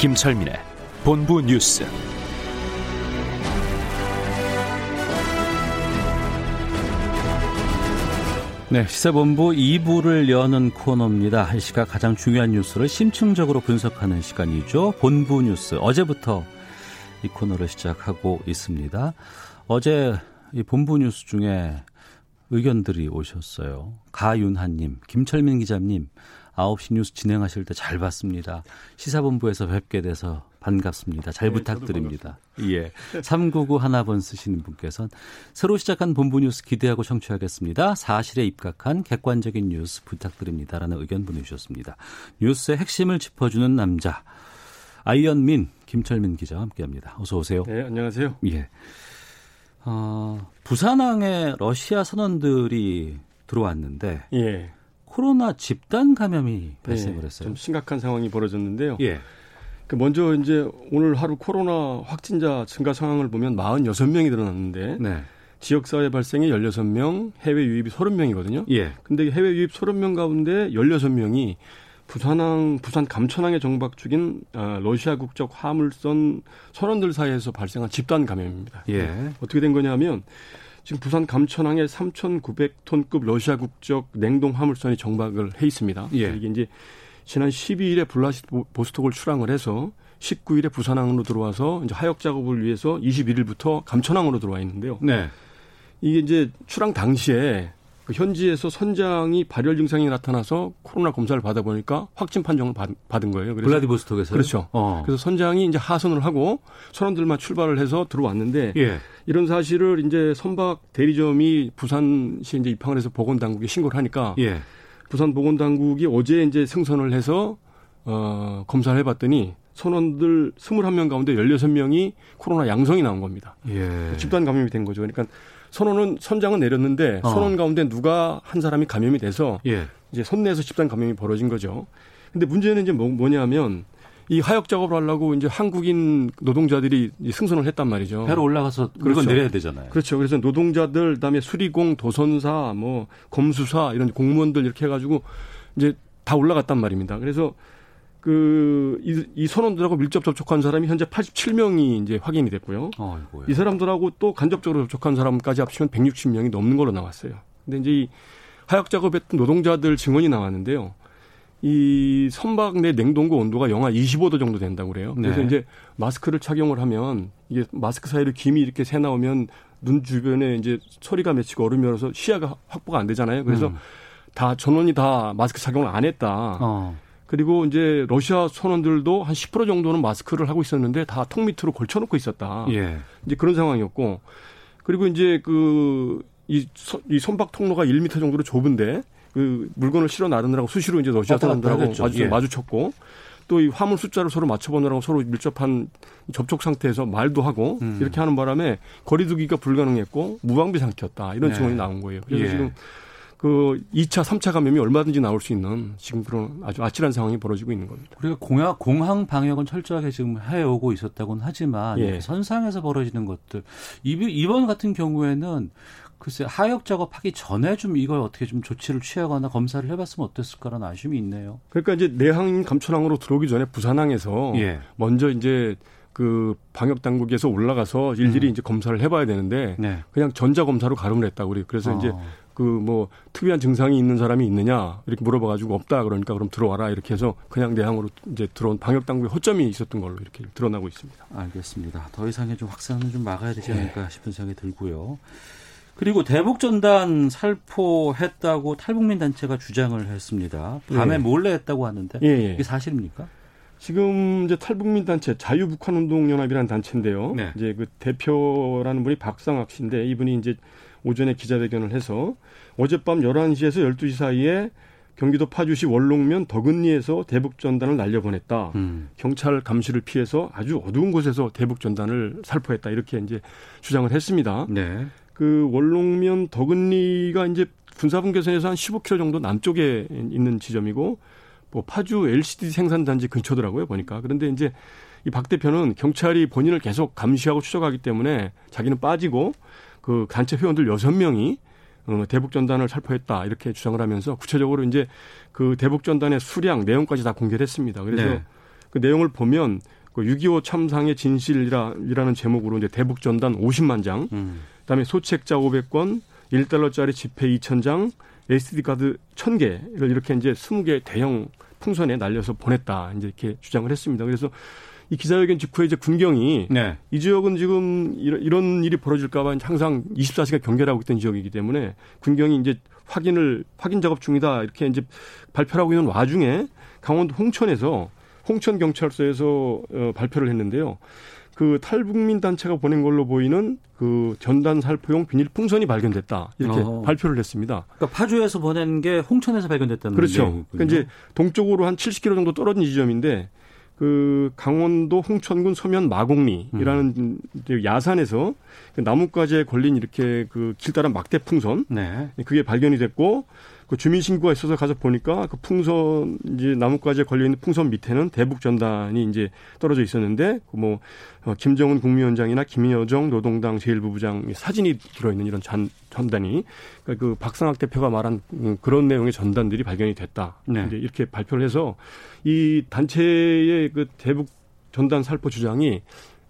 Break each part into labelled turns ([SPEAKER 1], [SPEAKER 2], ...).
[SPEAKER 1] 김철민의 본부 뉴스.
[SPEAKER 2] 네, 시사본부 2부를 여는 코너입니다. 이 시각 가장 중요한 뉴스를 심층적으로 분석하는 시간이죠. 본부 뉴스. 어제부터 이 코너를 시작하고 있습니다. 어제 이 본부 뉴스 중에 의견들이 오셨어요. 가윤하님, 김철민 기자님, 9시 뉴스 진행하실 때 잘 봤습니다. 시사본부에서 뵙게 돼서 반갑습니다. 잘
[SPEAKER 3] 네,
[SPEAKER 2] 부탁드립니다. 예. 399 하나번 쓰시는 분께서는 새로 시작한 본부 뉴스 기대하고 청취하겠습니다. 사실에 입각한 객관적인 뉴스 부탁드립니다라는 의견 보내주셨습니다. 뉴스의 핵심을 짚어주는 남자 아이언민 김철민 기자와 함께합니다. 어서 오세요.
[SPEAKER 3] 네, 안녕하세요.
[SPEAKER 2] 예. 어, 부산항에 러시아 선원들이 들어왔는데
[SPEAKER 3] 예.
[SPEAKER 2] 코로나 집단 감염이 발생을
[SPEAKER 3] 네,
[SPEAKER 2] 했어요.
[SPEAKER 3] 좀 심각한 상황이 벌어졌는데요.
[SPEAKER 2] 예.
[SPEAKER 3] 그 먼저 이제 오늘 하루 코로나 확진자 증가 상황을 보면 46명이 늘어났는데
[SPEAKER 2] 네.
[SPEAKER 3] 지역 사회 발생이 16명, 해외 유입이 30명이거든요.
[SPEAKER 2] 예.
[SPEAKER 3] 근데 해외 유입 30명 가운데 16명이 부산항 부산 감천항에 정박 중인 아, 러시아 국적 화물선 선원들 사이에서 발생한 집단 감염입니다.
[SPEAKER 2] 예.
[SPEAKER 3] 어떻게 된 거냐면 지금 부산 감천항에 3,900톤급 러시아 국적 냉동 화물선이 정박을 해 있습니다.
[SPEAKER 2] 예.
[SPEAKER 3] 이게 이제 지난 12일에 블라디보스톡을 출항을 해서 19일에 부산항으로 들어와서 이제 하역 작업을 위해서 21일부터 감천항으로 들어와 있는데요.
[SPEAKER 2] 네.
[SPEAKER 3] 이게 이제 출항 당시에 그 현지에서 선장이 발열 증상이 나타나서 코로나 검사를 받아 보니까 확진 판정을 받, 은 거예요. 그래서
[SPEAKER 2] 블라디보스톡에서
[SPEAKER 3] 그렇죠.
[SPEAKER 2] 어.
[SPEAKER 3] 그래서 선장이 이제 하선을 하고 선원들만 출발을 해서 들어왔는데
[SPEAKER 2] 예.
[SPEAKER 3] 이런 사실을 이제 선박 대리점이 부산시 이제 입항을 해서 보건당국에 신고를 하니까
[SPEAKER 2] 예.
[SPEAKER 3] 부산 보건당국이 어제 이제 승선을 해서 어, 검사를 해봤더니 선원들 21명 가운데 16명이 코로나 양성이 나온 겁니다.
[SPEAKER 2] 예.
[SPEAKER 3] 집단 감염이 된 거죠. 그러니까 선원은 선장은 내렸는데
[SPEAKER 2] 어.
[SPEAKER 3] 선원 가운데 누가 한 사람이 감염이 돼서
[SPEAKER 2] 예.
[SPEAKER 3] 이제 선내에서 집단 감염이 벌어진 거죠. 근데 문제는 이제 뭐, 뭐냐면 이 하역 작업을 하려고 이제 한국인 노동자들이 승선을 했단 말이죠.
[SPEAKER 2] 배로 올라가서
[SPEAKER 3] 그렇죠.
[SPEAKER 2] 내려야 되잖아요.
[SPEAKER 3] 그렇죠. 그래서 노동자들, 그다음에 수리공, 도선사, 뭐 검수사 이런 공무원들 이렇게 해가지고 이제 다 올라갔단 말입니다. 그래서 그, 이, 이 선원들하고 밀접 접촉한 사람이 현재 87명이 이제 확인이 됐고요.
[SPEAKER 2] 어이고요.
[SPEAKER 3] 이 사람들하고 또 간접적으로 접촉한 사람까지 합치면 160명이 넘는 걸로 나왔어요. 근데 이제 이 하역 작업했던 노동자들 증언이 나왔는데요. 이 선박 내 냉동고 온도가 영하 25도 정도 된다고 그래요. 그래서
[SPEAKER 2] 네.
[SPEAKER 3] 이제 마스크를 착용을 하면 이게 마스크 사이로 김이 이렇게 새 나오면 눈 주변에 이제 소리가 맺히고 얼음이 얼어서 시야가 확보가 안 되잖아요. 그래서
[SPEAKER 2] 음.
[SPEAKER 3] 다 전원이 다 마스크 착용을 안 했다.
[SPEAKER 2] 어.
[SPEAKER 3] 그리고 이제 러시아 선원들도 한 10% 정도는 마스크를 하고 있었는데 다통 밑으로 걸쳐놓고 있었다.
[SPEAKER 2] 예.
[SPEAKER 3] 이제 그런 상황이었고 그리고 이제 그 이 이 선박 통로가 1m 정도로 좁은데 그 물건을 실어 나르느라고 수시로 이제 러시아
[SPEAKER 2] 왔다 갔다
[SPEAKER 3] 사람들하고
[SPEAKER 2] 하겠죠.
[SPEAKER 3] 마주,
[SPEAKER 2] 예.
[SPEAKER 3] 마주쳤고 또 이 화물 숫자를 서로 맞춰보느라고 서로 밀접한 접촉 상태에서 말도 하고
[SPEAKER 2] 음.
[SPEAKER 3] 이렇게 하는 바람에 거리두기가 불가능했고 무방비 상태였다 이런
[SPEAKER 2] 네.
[SPEAKER 3] 증언이 나온 거예요. 그래서
[SPEAKER 2] 예.
[SPEAKER 3] 지금 그 2차, 3차 감염이 얼마든지 나올 수 있는 지금 그런 아주 아찔한 상황이 벌어지고 있는 겁니다.
[SPEAKER 2] 우리가 공항, 공항 방역은 철저하게 지금 해오고 있었다고는 하지만
[SPEAKER 3] 예.
[SPEAKER 2] 선상에서 벌어지는 것들 이- 이번 같은 경우에는 글쎄 하역 작업하기 전에 좀 이걸 어떻게 좀 조치를 취하거나 검사를 해봤으면 어땠을까라는 아쉬움이 있네요.
[SPEAKER 3] 그러니까 이제 내항 감천항으로 들어오기 전에 부산항에서
[SPEAKER 2] 예.
[SPEAKER 3] 먼저 이제 그 방역 당국에서 올라가서 일일이
[SPEAKER 2] 음.
[SPEAKER 3] 이제 검사를 해봐야 되는데
[SPEAKER 2] 네.
[SPEAKER 3] 그냥 전자 검사로 가름을 했다고 그래요. 그래서
[SPEAKER 2] 어.
[SPEAKER 3] 이제 그 뭐 특이한 증상이 있는 사람이 있느냐 이렇게 물어봐가지고 없다 그러니까 그럼 들어와라 이렇게 해서 그냥 내항으로 이제 들어온 방역 당국의 허점이 있었던 걸로 이렇게 드러나고 있습니다.
[SPEAKER 2] 알겠습니다. 더 이상의 좀 확산은 좀 막아야 되지
[SPEAKER 3] 네.
[SPEAKER 2] 않을까 싶은 생각이 들고요. 그리고 대북 전단 살포했다고 탈북민 단체가 주장을 했습니다. 밤에
[SPEAKER 3] 예.
[SPEAKER 2] 몰래 했다고 하는데
[SPEAKER 3] 예, 예.
[SPEAKER 2] 이게 사실입니까?
[SPEAKER 3] 지금 이제 탈북민 단체 자유북한운동연합이라는 단체인데요.
[SPEAKER 2] 네.
[SPEAKER 3] 이제 그 대표라는 분이 박상학 씨인데 이분이 이제 오전에 기자회견을 해서 어젯밤 11시에서 12시 사이에 경기도 파주시 월롱면 덕은리에서 대북 전단을 날려보냈다.
[SPEAKER 2] 음.
[SPEAKER 3] 경찰 감시를 피해서 아주 어두운 곳에서 대북 전단을 살포했다. 이렇게 이제 주장을 했습니다.
[SPEAKER 2] 네.
[SPEAKER 3] 그 월롱면 덕은리가 이제 군사분계선에서 한 15km 정도 남쪽에 있는 지점이고 뭐 파주 LCD 생산단지 근처더라고요 보니까 그런데 이제 이 박 대표는 경찰이 본인을 계속 감시하고 추적하기 때문에 자기는 빠지고 그 단체 회원들 여섯 명이 어, 대북 전단을 살포했다 이렇게 주장을 하면서 구체적으로 이제 그 대북 전단의 수량 내용까지 다 공개를 했습니다. 그래서
[SPEAKER 2] 네.
[SPEAKER 3] 그 내용을 보면 그6.25 참상의 진실이라는 제목으로 이제 대북 전단 50만 장,
[SPEAKER 2] 음.
[SPEAKER 3] 그다음에 소책자 500권, 1달러짜리 지폐 2,000장, SD 카드 1,000개를 이렇게 이제 20개 대형 풍선에 날려서 보냈다. 이제 이렇게 주장을 했습니다. 그래서 이 기자회견 직후에 이제 군경이
[SPEAKER 2] 네.
[SPEAKER 3] 이 지역은 지금 이런, 이런 일이 벌어질까봐 항상 24시간 경계를 하고 있던 지역이기 때문에 군경이 이제 확인을 확인 작업 중이다 이렇게 이제 발표를 하고 있는 와중에 강원도 홍천에서 홍천 경찰서에서 어, 발표를 했는데요. 그 탈북민 단체가 보낸 걸로 보이는 그 전단 살포용 비닐 풍선이 발견됐다 이렇게
[SPEAKER 2] 어허.
[SPEAKER 3] 발표를 했습니다.
[SPEAKER 2] 그러니까 파주에서 보낸 게 홍천에서 발견됐다는
[SPEAKER 3] 그렇죠. 그러니까 이제 동쪽으로 한 70km 정도 떨어진 지점인데 그 강원도 홍천군 서면 마곡리라는
[SPEAKER 2] 음.
[SPEAKER 3] 야산에서 그 나뭇가지에 걸린 이렇게 그 길다란 막대 풍선
[SPEAKER 2] 네.
[SPEAKER 3] 그게 발견이 됐고 그 주민 신고가 있어서 가서 보니까 그 풍선 이제 나뭇가지에 걸려 있는 풍선 밑에는 대북 전단이 이제 떨어져 있었는데 그뭐 어, 김정은 국무위원장이나 김여정 노동당 제1부부장 사진이 들어 있는 이런 전, 전단이 그러니까 그 박상학 대표가 말한 음, 그런 내용의 전단들이 발견이 됐다.
[SPEAKER 2] 네.
[SPEAKER 3] 이제 이렇게 발표를 해서 이 단체의 그 대북 전단 살포 주장이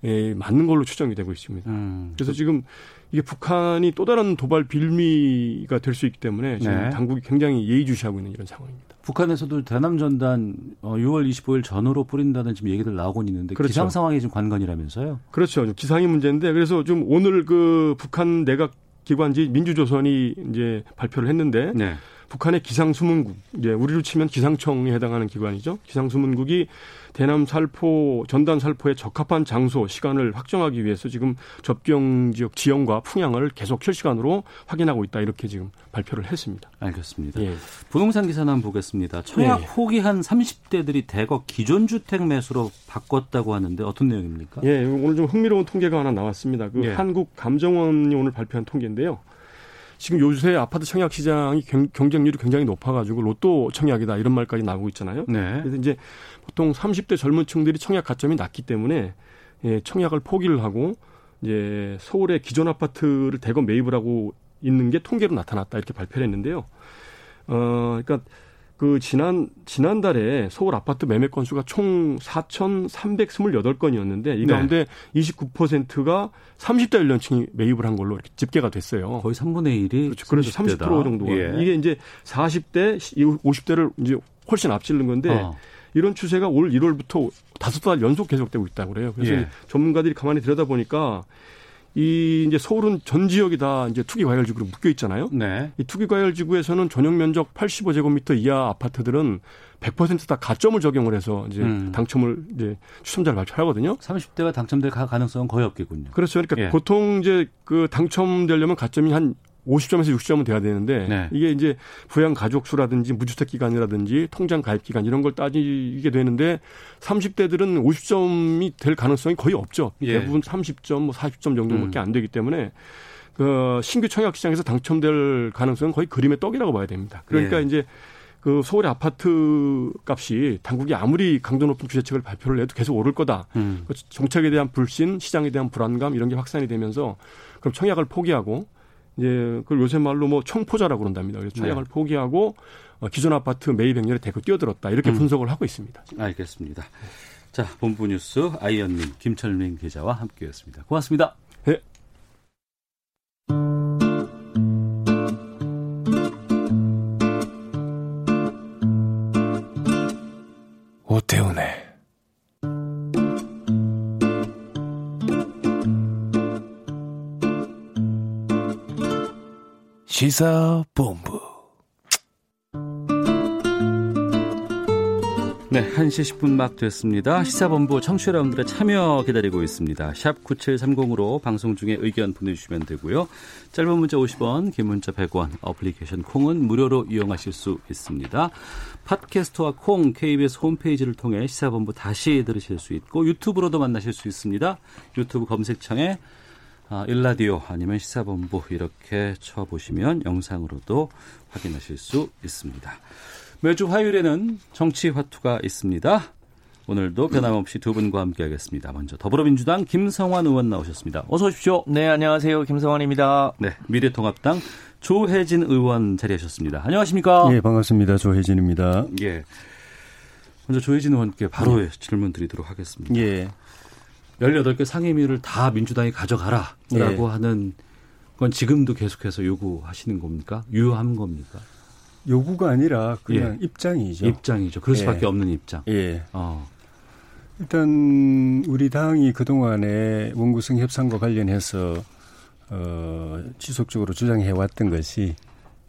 [SPEAKER 3] 예, 맞는 걸로 추정이 되고 있습니다.
[SPEAKER 2] 음.
[SPEAKER 3] 그래서 지금 이게 북한이 또 다른 도발 빌미가 될 수 있기 때문에 지금
[SPEAKER 2] 네.
[SPEAKER 3] 당국이 굉장히 예의주시하고 있는 이런 상황입니다.
[SPEAKER 2] 북한에서도 대남 전단 어, 6월 25일 전후로 뿌린다는 지금 얘기들 나오고 있는데
[SPEAKER 3] 그렇죠.
[SPEAKER 2] 기상 상황이 지금 관건이라면서요.
[SPEAKER 3] 그렇죠. 좀 기상이 문제인데 그래서 좀 오늘 그 북한 내각 기관지 민주조선이 이제 발표를 했는데
[SPEAKER 2] 네.
[SPEAKER 3] 북한의 기상수문국, 이제 우리로 치면 기상청에 해당하는 기관이죠. 기상수문국이 대남 살포, 전단 살포에 적합한 장소, 시간을 확정하기 위해서 지금 접경 지역 지형과 풍향을 계속 실시간으로 확인하고 있다. 이렇게 지금 발표를 했습니다.
[SPEAKER 2] 알겠습니다.
[SPEAKER 3] 예.
[SPEAKER 2] 부동산 기사 한번 보겠습니다. 청약
[SPEAKER 3] 예.
[SPEAKER 2] 포기한 30대들이 대거 기존 주택 매수로 바꿨다고 하는데 어떤 내용입니까?
[SPEAKER 3] 예, 오늘 좀 흥미로운 통계가 하나 나왔습니다. 그
[SPEAKER 2] 예.
[SPEAKER 3] 한국감정원이 오늘 발표한 통계인데요. 지금 요새 아파트 청약 시장이 경- 경쟁률이 굉장히 높아가지고 로또 청약이다 이런 말까지 나오고 있잖아요.
[SPEAKER 2] 네.
[SPEAKER 3] 그래서 이제 보통 30대 젊은 층들이 청약 가점이 낮기 때문에 예, 청약을 포기를 하고 이제 서울의 기존 아파트를 대거 매입을 하고 있는 게 통계로 나타났다 이렇게 발표를 했는데요. 어, 그러니까 그 지난 지난달에 서울 아파트 매매 건수가 총 4,328건이었는데 이
[SPEAKER 2] 네.
[SPEAKER 3] 가운데 29%가 30대 연령층이 매입을 한 걸로 집계가 됐어요.
[SPEAKER 2] 거의 3분의 1이
[SPEAKER 3] 그렇죠. 그래서 30% 정도가
[SPEAKER 2] 예.
[SPEAKER 3] 이게 이제 40대, 50대를 이제 훨씬 앞지른 건데
[SPEAKER 2] 어.
[SPEAKER 3] 이런 추세가 올 1월부터 다섯 달 연속 계속되고 있다고 그래요. 그래서
[SPEAKER 2] 예.
[SPEAKER 3] 전문가들이 가만히 들여다 보니까 이 이제 서울은 전 지역이 다 이제 투기 과열 지구로 묶여 있잖아요.
[SPEAKER 2] 네.
[SPEAKER 3] 이 투기 과열 지구에서는 전용 면적 85제곱미터 이하 아파트들은 100%다 가점을 적용을 해서 이제
[SPEAKER 2] 음.
[SPEAKER 3] 당첨을 이제 추첨자를 발표하거든요.
[SPEAKER 2] 30대가 당첨될 가- 가능성은 거의 없겠군요.
[SPEAKER 3] 그렇죠. 그러니까
[SPEAKER 2] 예.
[SPEAKER 3] 보통 이제 그 당첨되려면 가점이 한 50점에서 60점은 돼야 되는데
[SPEAKER 2] 네.
[SPEAKER 3] 이게 이제 부양 가족 수라든지 무주택 기간이라든지 통장 가입 기간 이런 걸 따지게 되는데 30대들은 50점이 될 가능성이 거의 없죠.
[SPEAKER 2] 예.
[SPEAKER 3] 대부분 30점, 뭐 40점 정도밖에
[SPEAKER 2] 음.
[SPEAKER 3] 안 되기 때문에 그 신규 청약 시장에서 당첨될 가능성은 거의 그림의 떡이라고 봐야 됩니다. 그러니까
[SPEAKER 2] 예.
[SPEAKER 3] 이제 그 서울의 아파트 값이 당국이 아무리 강도 높은 규제책을 발표를 해도 계속 오를 거다.
[SPEAKER 2] 음.
[SPEAKER 3] 그 정책에 대한 불신, 시장에 대한 불안감 이런 게 확산이 되면서 그럼 청약을 포기하고 이제 그걸 요새 말로 뭐 청포자라고 그런답니다. 그래서 청약을
[SPEAKER 2] 네.
[SPEAKER 3] 포기하고 어, 기존 아파트 매입 행렬에 대거 뛰어들었다 이렇게
[SPEAKER 2] 음.
[SPEAKER 3] 분석을 하고 있습니다.
[SPEAKER 2] 알겠습니다. 자, 본부 뉴스 아이언님, 김철민 기자와 함께했습니다. 고맙습니다.
[SPEAKER 3] 네.
[SPEAKER 4] 오태훈의 시사본부
[SPEAKER 2] 네, 1시 10분 막 됐습니다. 시사본부 청취자 여러분들의 참여 기다리고 있습니다. 샵 9730으로 방송 중에 의견 보내주시면 되고요. 짧은 문자 50원, 긴 문자 100원, 어플리케이션 콩은 무료로 이용하실 수 있습니다. 팟캐스트와 콩, KBS 홈페이지를 통해 시사본부 다시 들으실 수 있고 유튜브로도 만나실 수 있습니다. 유튜브 검색창에 아, 일라디오 아니면 시사본부 이렇게 쳐보시면 영상으로도 확인하실 수 있습니다. 매주 화요일에는 정치화투가 있습니다. 오늘도 변함없이 두 분과 함께하겠습니다. 먼저 더불어민주당 김성환 의원 나오셨습니다. 어서 오십시오.
[SPEAKER 5] 네, 안녕하세요. 김성환입니다.
[SPEAKER 2] 네, 미래통합당 조혜진 의원 자리하셨습니다. 안녕하십니까?
[SPEAKER 6] 예, 반갑습니다. 조혜진입니다.
[SPEAKER 2] 예. 먼저 조혜진 의원께 바로 예. 질문 드리도록 하겠습니다.
[SPEAKER 6] 예.
[SPEAKER 2] 18개 상임위를 다 민주당이 가져가라라고 예. 하는 건 지금도 계속해서 요구하시는 겁니까? 유효한 겁니까?
[SPEAKER 6] 요구가 아니라 그냥 예. 입장이죠.
[SPEAKER 2] 입장이죠. 그럴 수밖에 예. 없는 입장.
[SPEAKER 6] 예. 어. 일단 우리 당이 그동안에 원구성 협상과 관련해서 어, 지속적으로 주장해 왔던 것이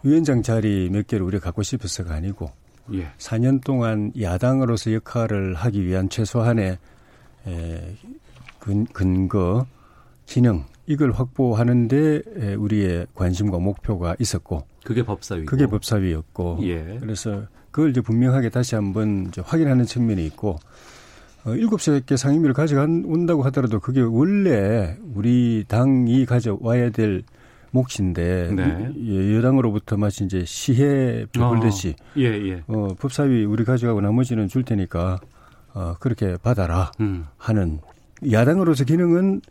[SPEAKER 6] 위원장 자리 몇 개를 우리가 갖고 싶어서가 아니고 예. 4년 동안 야당으로서 역할을 하기 위한 최소한의 에, 근, 근거, 기능 이걸 확보하는데 우리의 관심과 목표가 있었고
[SPEAKER 2] 그게 법사위
[SPEAKER 6] 그게 법사위였고 예. 그래서 그걸 이제 분명하게 다시 한번 이제 확인하는 측면이 있고 어, 일곱 개 상임위를 가져온다고 하더라도 그게 원래 우리 당이 가져와야 될 몫인데 네. 예, 여당으로부터 마치 이제 시해 베풀듯이 어, 예, 예. 어, 법사위 우리 가져가고 나머지는 줄 테니까 어, 그렇게 받아라 음. 하는 야당으로서 기능은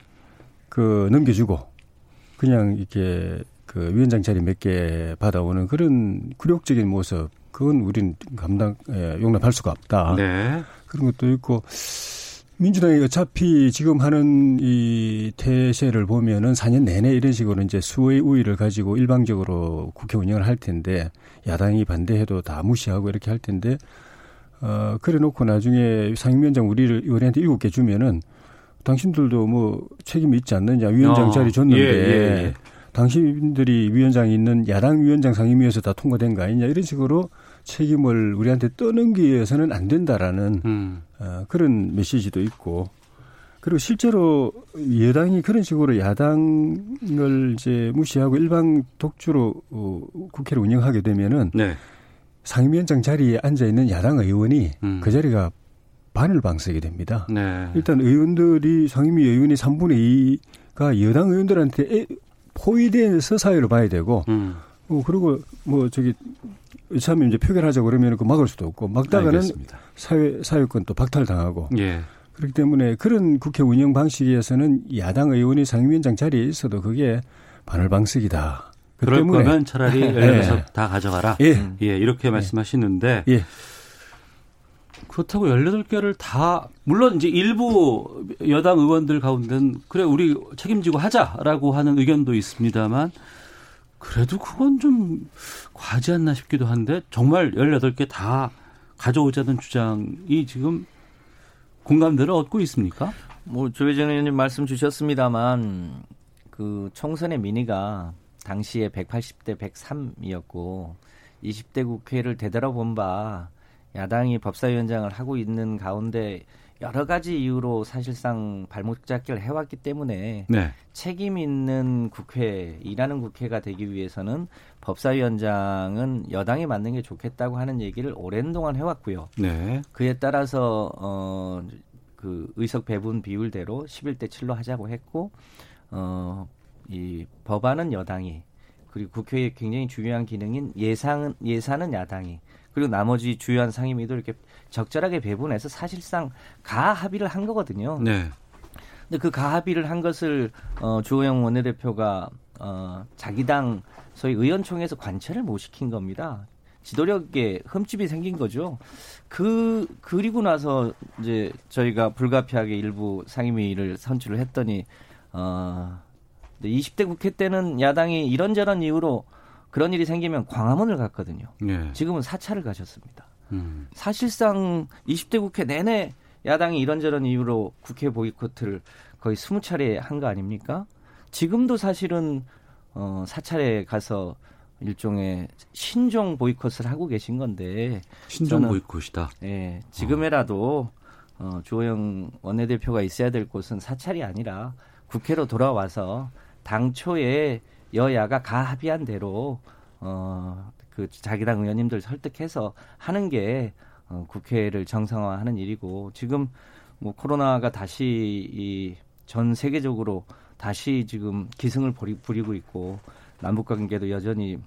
[SPEAKER 6] 그 넘겨주고 그냥 이렇게 그 위원장 자리 몇 개 받아오는 그런 굴욕적인 모습 그건 우린 감당 예, 용납할 수가 없다. 네. 그런 것도 있고 민주당이 어차피 지금 하는 이 태세를 보면은 4년 내내 이런 식으로 이제 수의 우위를 가지고 일방적으로 국회 운영을 할 텐데 야당이 반대해도 다 무시하고 이렇게 할 텐데 어 그래 놓고 나중에 상임위원장 우리를 의원한테 일곱 개 주면은 당신들도 뭐 책임이 있지 않느냐 위원장 어, 자리 줬는데 예, 예, 예. 당신들이 위원장이 있는 야당 위원장 상임위에서 다 통과된 거 아니냐 이런 식으로 책임을 우리한테 떠넘기해서는 안 된다라는 음. 어, 그런 메시지도 있고 그리고 실제로 여당이 그런 식으로 야당을 이제 무시하고 일방 독주로 어, 국회를 운영하게 되면은 네. 상임위원장 자리에 앉아 있는 야당 의원이 음. 그 자리가 바늘방석이 됩니다. 네. 일단 의원들이 상임위 의원이 3분의 2가 여당 의원들한테 포위돼서 사회를 봐야 되고, 음. 어, 그리고 뭐 저기 참 이제 표결하자 그러면 그 막을 수도 없고 막다가는 알겠습니다. 사회 사회권 또 박탈당하고. 예. 그렇기 때문에 그런 국회 운영 방식에서는 야당 의원이 상임위원장 자리에 있어도 그게 바늘방석이다.
[SPEAKER 2] 그 그럴 때문에. 거면 차라리 열려서 예. 다 가져가라. 예. 예 이렇게 예. 말씀하시는데 예. 그렇다고 18개를 다 물론 이제 일부 여당 의원들 가운데는 그래 우리 책임지고 하자라고 하는 의견도 있습니다만 그래도 그건 좀 과하지 않나 싶기도 한데 정말 18개 다 가져오자는 주장이 지금 공감대를 얻고 있습니까?
[SPEAKER 5] 뭐 조혜진 의원님 말씀 주셨습니다만 그 총선의 민의가 당시에 180대 103이었고 20대 국회를 되돌아본 바 야당이 법사위원장을 하고 있는 가운데 여러 가지 이유로 사실상 발목 잡기를 해왔기 때문에 네. 책임 있는 국회, 일하는 국회가 되기 위해서는 법사위원장은 여당이 맡는 게 좋겠다고 하는 얘기를 오랜 동안 해왔고요. 네. 그에 따라서 어, 그 의석 배분 비율대로 11대 7로 하자고 했고 어, 이 법안은 여당이 그리고 국회의 굉장히 중요한 기능인 예상 예산은 야당이 그리고 나머지 주요한 상임위도 이렇게 적절하게 배분해서 사실상 가합의를 한 거거든요. 네. 근데 그 가합의를 한 것을 어 주호영 원내대표가 어 자기 당 소위 의원총회에서 관철을 못 시킨 겁니다. 지도력에 흠집이 생긴 거죠. 그 그리고 나서 이제 저희가 불가피하게 일부 상임위를 선출을 했더니 어 20대 국회 때는 야당이 이런저런 이유로 그런 일이 생기면 광화문을 갔거든요. 네. 지금은 사찰을 가셨습니다. 음. 사실상 20대 국회 내내 야당이 이런저런 이유로 국회 보이콧을 거의 20차례 한 거 아닙니까? 지금도 사실은 어 사찰에 가서 일종의 신종 보이콧을 하고 계신 건데
[SPEAKER 2] 신종 보이콧이다.
[SPEAKER 5] 예, 지금이라도 어, 주호영 원내대표가 있어야 될 곳은 사찰이 아니라 국회로 돌아와서 당초에 여야가 가합의한 대로 어, 그 자기당 의원님들 설득해서 하는 게 어, 국회를 정상화하는 일이고 지금 뭐 코로나가 다시 이 전 세계적으로 다시 지금 기승을 부리고 있고 남북 관계도 여전히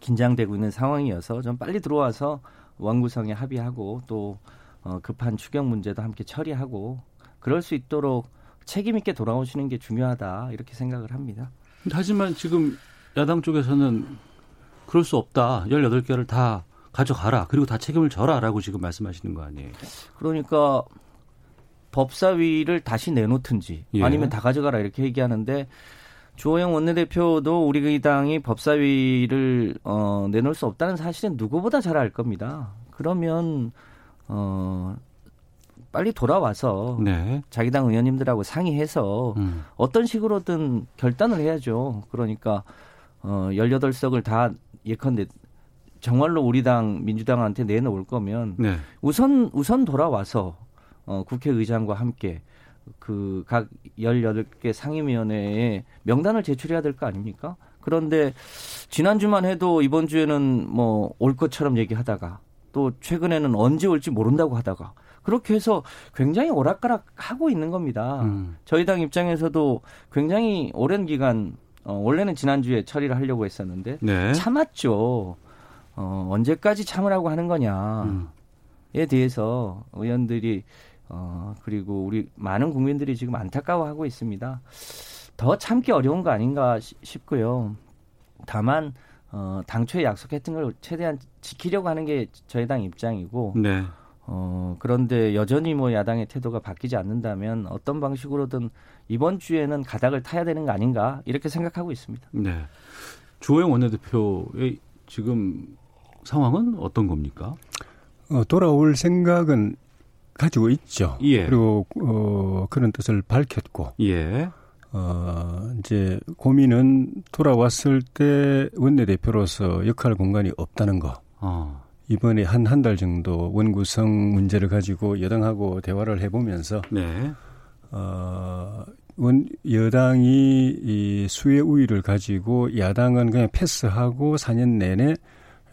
[SPEAKER 5] 긴장되고 있는 상황이어서 좀 빨리 들어와서 원구성에 합의하고 또 어, 급한 추경 문제도 함께 처리하고 그럴 수 있도록 책임 있게 돌아오시는 게 중요하다 이렇게 생각을 합니다.
[SPEAKER 2] 하지만 지금 야당 쪽에서는 그럴 수 없다. 18개를 다 가져가라. 그리고 다 책임을 져라라고 지금 말씀하시는 거 아니에요.
[SPEAKER 5] 그러니까 법사위를 다시 내놓든지 예. 아니면 다 가져가라 이렇게 얘기하는데 주호영 원내대표도 우리 당이 법사위를 어, 내놓을 수 없다는 사실은 누구보다 잘 알 겁니다. 그러면 어 빨리 돌아와서 네. 자기 당 의원님들하고 상의해서 음. 어떤 식으로든 결단을 해야죠. 그러니까 어 18석을 다 예컨대 정말로 우리 당 민주당한테 내놓을 거면 네. 우선 우선 돌아와서 어 국회의장과 함께 그 각 18개 상임위원회에 명단을 제출해야 될 거 아닙니까? 그런데 지난주만 해도 이번 주에는 뭐 올 것처럼 얘기하다가 또 최근에는 언제 올지 모른다고 하다가 그렇게 해서 굉장히 오락가락 하고 있는 겁니다. 음. 저희 당 입장에서도 굉장히 오랜 기간 어, 원래는 지난주에 처리를 하려고 했었는데 네. 참았죠. 어, 언제까지 참으라고 하는 거냐에 음. 대해서 의원들이 어, 그리고 우리 많은 국민들이 지금 안타까워하고 있습니다. 더 참기 어려운 거 아닌가 싶고요. 다만 어, 당초에 약속했던 걸 최대한 지키려고 하는 게 저희 당 입장이고 네. 어, 그런데 여전히 뭐 야당의 태도가 바뀌지 않는다면 어떤 방식으로든 이번 주에는 가닥을 타야 되는 거 아닌가 이렇게 생각하고 있습니다.
[SPEAKER 2] 네. 주호영 원내대표의 지금 상황은 어떤 겁니까?
[SPEAKER 6] 어, 돌아올 생각은 가지고 있죠. 예. 그리고 어, 그런 뜻을 밝혔고. 예. 어, 이제 고민은 돌아왔을 때 원내대표로서 역할 공간이 없다는 거. 어. 이번에 한 한 달 정도 원구성 문제를 가지고 여당하고 대화를 해보면서 네. 어, 원 여당이 이 수의 우위를 가지고 야당은 그냥 패스하고 4년 내내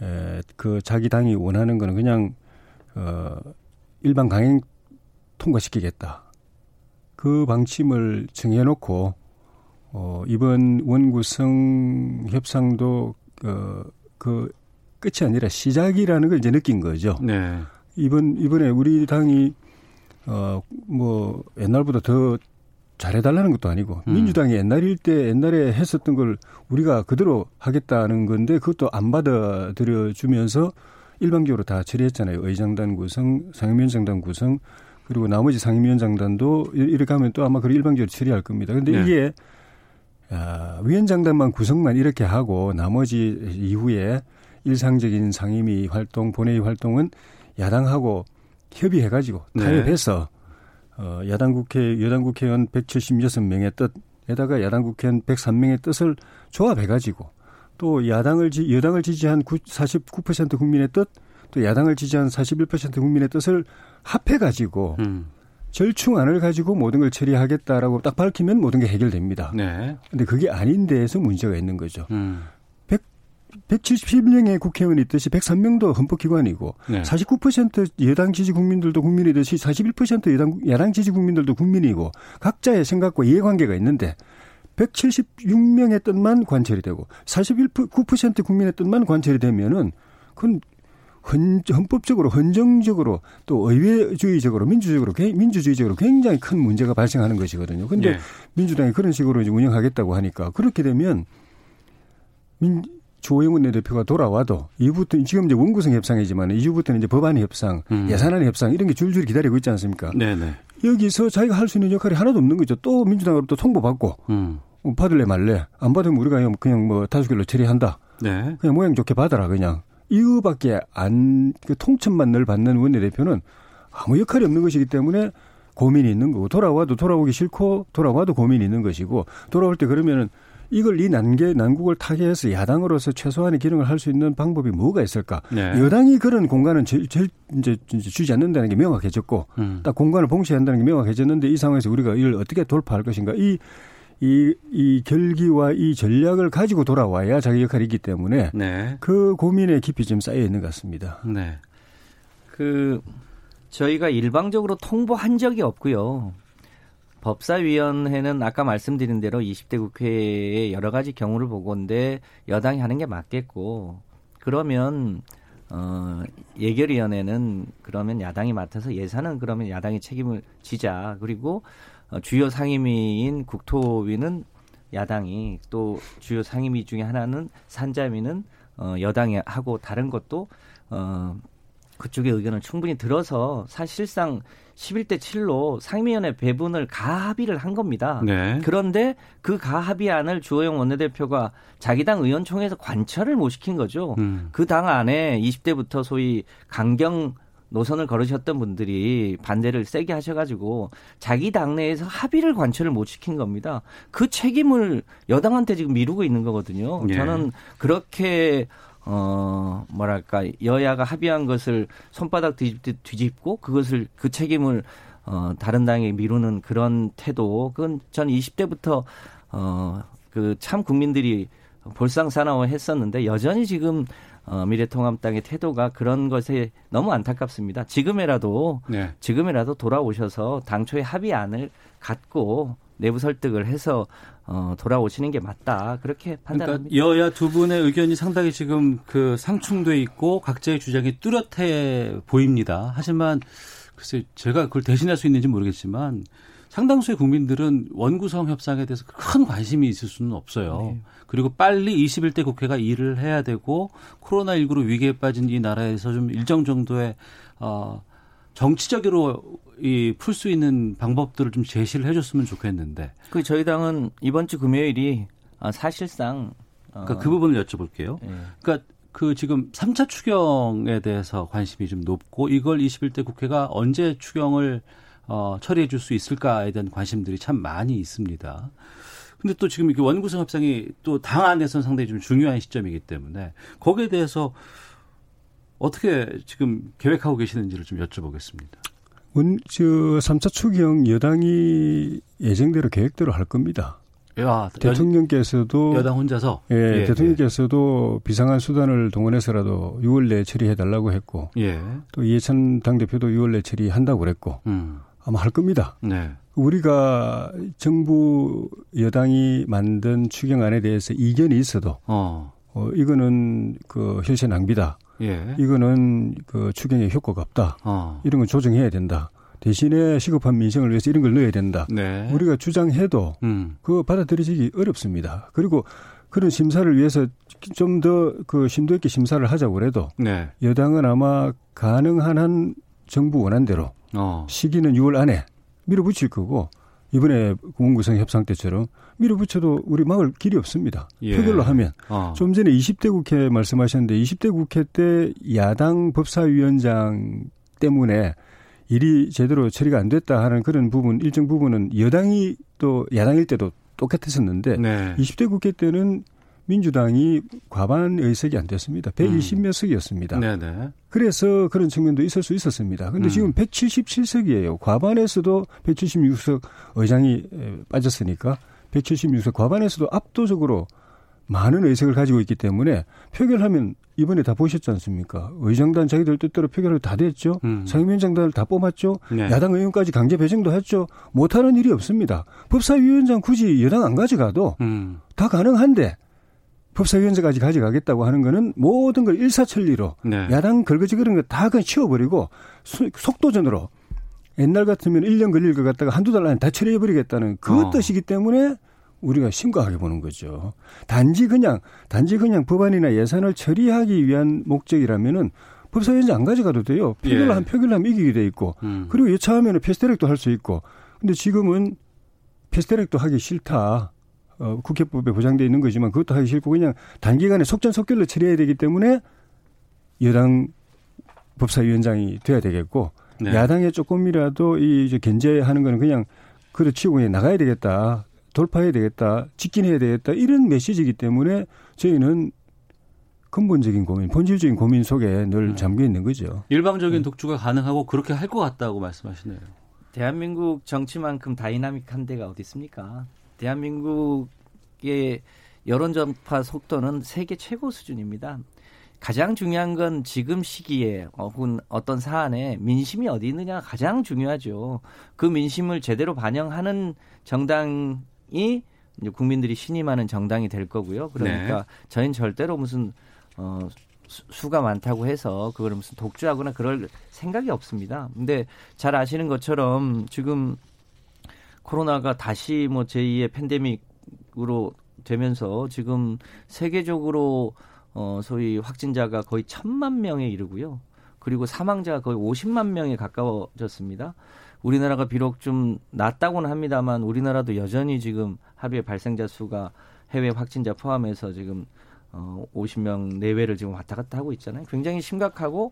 [SPEAKER 6] 에, 그 자기 당이 원하는 거는 그냥 어, 일반 강행 통과시키겠다. 그 방침을 정해놓고 어, 이번 원구성 협상도 어, 그 끝이 아니라 시작이라는 걸 이제 느낀 거죠. 네. 이번 이번에 우리 당이 어 뭐 옛날보다 더 잘해달라는 것도 아니고 음. 민주당이 옛날일 때 옛날에 했었던 걸 우리가 그대로 하겠다는 건데 그것도 안 받아들여 주면서 일방적으로 다 처리했잖아요. 의장단 구성, 상임위원장단 구성 그리고 나머지 상임위원장단도 이렇게 하면 또 아마 그걸 일방적으로 처리할 겁니다. 근데 네. 이게 아, 위원장단만 구성만 이렇게 하고 나머지 이후에 일상적인 상임위 활동, 본회의 활동은 야당하고 협의해가지고 네. 타협해서 어, 야당 국회, 여당 국회의원 176명의 뜻에다가 야당 국회의원 103명의 뜻을 조합해가지고 또 야당을 지, 여당을 지지한 9, 49% 국민의 뜻, 또 야당을 지지한 41% 국민의 뜻을 합해가지고 음. 절충안을 가지고 모든 걸 처리하겠다라고 딱 밝히면 모든 게 해결됩니다. 네. 근데 그게 아닌 데에서 문제가 있는 거죠. 음. 170명의 국회의원이 있듯이 103명도 헌법기관이고 네. 49% 여당 지지 국민들도 국민이듯이 41% 여당, 야당 지지 국민들도 국민이고 각자의 생각과 이해관계가 있는데 176명의 뜻만 관철이 되고 41% 국민의 뜻만 관철이 되면은 그건 헌, 헌법적으로 헌정적으로 또 의회주의적으로 민주적으로 민주주의적으로 굉장히 큰 문제가 발생하는 것이거든요. 근데 네. 민주당이 그런 식으로 이제 운영하겠다고 하니까 그렇게 되면 민 조영훈 대표가 돌아와도 이후부터 지금 이제 원구성 협상이지만 이후부터는 이제 법안 협상, 음. 예산안 협상 이런 게 줄줄이 기다리고 있지 않습니까? 네네. 여기서 자기가 할 수 있는 역할이 하나도 없는 거죠. 또 민주당으로부터 통보받고 음. 뭐 받을래 말래 안 받으면 우리가 그냥 뭐 다섯 개로 처리한다. 네. 그냥 모양 좋게 받아라 그냥 이거밖에 안 그 통첩만 늘 받는 원내대표는 아무 역할이 없는 것이기 때문에 고민이 있는 거고 돌아와도 돌아오기 싫고 돌아와도 고민이 있는 것이고 돌아올 때 그러면은 이걸 이 난계 난국을 타개해서 야당으로서 최소한의 기능을 할 수 있는 방법이 뭐가 있을까? 네. 여당이 그런 공간은 제일, 제일 이제 주지 않는다는 게 명확해졌고 음. 딱 공간을 봉쇄한다는 게 명확해졌는데 이 상황에서 우리가 이걸 어떻게 돌파할 것인가? 이 이, 이 결기와 이 전략을 가지고 돌아와야 자기 역할이 있기 때문에 네. 그 고민에 깊이 좀 쌓여 있는 것 같습니다.
[SPEAKER 5] 네. 그 저희가 일방적으로 통보한 적이 없고요. 법사위원회는 아까 말씀드린 대로 20대 국회의 여러 가지 경우를 보고인데 여당이 하는 게 맞겠고 그러면 어 예결위원회는 그러면 야당이 맡아서 예산은 그러면 야당이 책임을 지자. 그리고 어, 주요 상임위인 국토위는 야당이 또 주요 상임위 중에 하나는 산자위는 어 여당이 하고 다른 것도 어 그쪽의 의견을 충분히 들어서 사실상 11대 7로 상임위원회 배분을 가합의를 한 겁니다. 네. 그런데 그 가합의안을 주호영 원내대표가 자기 당 의원총회에서 관철을 못 시킨 거죠. 음. 그당 안에 20대부터 소위 강경 노선을 걸으셨던 분들이 반대를 세게 하셔가지고 자기 당내에서 합의를 관철을 못 시킨 겁니다. 그 책임을 여당한테 지금 미루고 있는 거거든요. 예. 저는 그렇게 어, 뭐랄까, 여야가 합의한 것을 손바닥 뒤집, 뒤집고 그것을, 그 책임을, 어, 다른 당에 미루는 그런 태도, 그건 전 20대부터, 어, 그 참 국민들이 볼상사나워 했었는데 여전히 지금 어, 미래통합당의 태도가 그런 것에 너무 안타깝습니다. 지금이라도 네. 지금이라도 돌아오셔서 당초의 합의안을 갖고 내부 설득을 해서 어, 돌아오시는 게 맞다 그렇게 판단합니다.
[SPEAKER 2] 그러니까 여야 두 분의 의견이 상당히 지금 그 상충돼 있고 각자의 주장이 뚜렷해 보입니다. 하지만 글쎄 제가 그걸 대신할 수 있는지 모르겠지만 상당수의 국민들은 원구성 협상에 대해서 큰 관심이 있을 수는 없어요. 네. 그리고 빨리 21대 국회가 일을 해야 되고 코로나19로 위기에 빠진 이 나라에서 좀 일정 정도의 어 정치적으로 이 풀 수 있는 방법들을 좀 제시를 해줬으면 좋겠는데.
[SPEAKER 5] 그 저희 당은 이번 주 금요일이 아, 사실상
[SPEAKER 2] 어. 그러니까 그 부분을 여쭤볼게요. 네. 그러니까 그 지금 3차 추경에 대해서 관심이 좀 높고 이걸 21대 국회가 언제 추경을 어, 처리해 줄 수 있을까에 대한 관심들이 참 많이 있습니다. 근데 또 지금 이게 원구성 협상이 또 당 안에서는 상당히 좀 중요한 시점이기 때문에 거기에 대해서 어떻게 지금 계획하고 계시는지를 좀 여쭤보겠습니다.
[SPEAKER 6] 원, 저 3차 추경 여당이 예정대로 계획대로 할 겁니다. 야, 대통령께서도
[SPEAKER 2] 여당 혼자서
[SPEAKER 6] 예, 예 대통령께서도 예. 비상한 수단을 동원해서라도 6월 내에 처리해 달라고 했고 예. 또 이해찬 당 대표도 6월 내에 처리한다고 그랬고 음. 아마 할 겁니다. 네. 우리가 정부 여당이 만든 추경안에 대해서 이견이 있어도 어, 어 이거는 그 혈세 낭비다. 예. 이거는 그 추경에 효과가 없다. 어. 이런 건 조정해야 된다. 대신에 시급한 민생을 위해서 이런 걸 넣어야 된다. 네. 우리가 주장해도 음. 그거 받아들여지기 어렵습니다. 그리고 그런 심사를 위해서 좀 더 그 심도 있게 심사를 하자고 해도 네. 여당은 아마 가능한 한 정부 원안대로 어. 시기는 6월 안에 밀어붙일 거고 이번에 공구성 협상 때처럼 밀어붙여도 우리 막을 길이 없습니다. 예. 표결로 하면. 어. 좀 전에 20대 국회 말씀하셨는데 20대 국회 때 야당 법사위원장 때문에 일이 제대로 처리가 안 됐다 하는 그런 부분 일정 부분은 여당이 또 야당일 때도 똑같았었는데 네. 20대 국회 때는 민주당이 과반 의석이 안 됐습니다. 120몇 음. 석이었습니다. 네네. 그래서 그런 측면도 있을 수 있었습니다. 근데 음. 지금 177석이에요. 과반에서도 176석 의장이 빠졌으니까 176석 과반에서도 압도적으로 많은 의석을 가지고 있기 때문에 표결하면 이번에 다 보셨지 않습니까? 의장단 자기들 뜻대로 표결을 다 됐죠. 음. 상임위원장단을 다 뽑았죠. 네. 야당 의원까지 강제 배정도 했죠. 못하는 일이 없습니다. 법사위원장 굳이 여당 안 가져가도 음. 다 가능한데 법사위원장까지 가져가겠다고 하는 거는 모든 걸 일사천리로 네. 야당 걸거지 그런 거 다 그냥 치워버리고 속도전으로 옛날 같으면 1년 걸릴 것 같다가 한두 달 안에 다 처리해버리겠다는 그 어. 뜻이기 때문에 우리가 심각하게 보는 거죠. 단지 그냥, 단지 그냥 법안이나 예산을 처리하기 위한 목적이라면은 법사위원장 안 가져가도 돼요. 표결을 예. 한 표결을 하면 이기게 돼 있고. 음. 그리고 여차하면 패스트트랙도 할 수 있고. 근데 지금은 패스트트랙도 하기 싫다. 어, 국회법에 보장되어 있는 거지만 그것도 하기 싫고 그냥 단기간에 속전속결로 처리해야 되기 때문에 여당 법사위원장이 돼야 되겠고 네. 야당에 조금이라도 이 이제 견제하는 거는 그냥 그렇지고 그냥 나가야 되겠다. 돌파해야 되겠다, 직진해야 되겠다 이런 메시지이기 때문에 저희는 근본적인 고민, 본질적인 고민 속에 늘 음. 잠겨 있는 거죠.
[SPEAKER 2] 일방적인 네. 독주가 가능하고 그렇게 할 것 같다고 말씀하시네요.
[SPEAKER 5] 대한민국 정치만큼 다이나믹한 데가 어디 있습니까? 대한민국의 여론 전파 속도는 세계 최고 수준입니다. 가장 중요한 건 지금 시기에 혹은 어떤 사안에 민심이 어디 있느냐가 가장 중요하죠. 그 민심을 제대로 반영하는 정당이 국민들이 신임하는 정당이 될 거고요. 그러니까 네. 저희는 절대로 무슨 어 수가 많다고 해서 그걸 무슨 독주하거나 그럴 생각이 없습니다. 근데 잘 아시는 것처럼 지금 코로나가 다시 뭐 제2의 팬데믹으로 되면서 지금 세계적으로 어 소위 확진자가 거의 천만 명에 이르고요. 그리고 사망자가 거의 50만 명에 가까워졌습니다. 우리나라가 비록 좀 낮다고는 합니다만 우리나라도 여전히 지금 하루에 발생자 수가 해외 확진자 포함해서 지금 어 50명 내외를 지금 왔다 갔다 하고 있잖아요. 굉장히 심각하고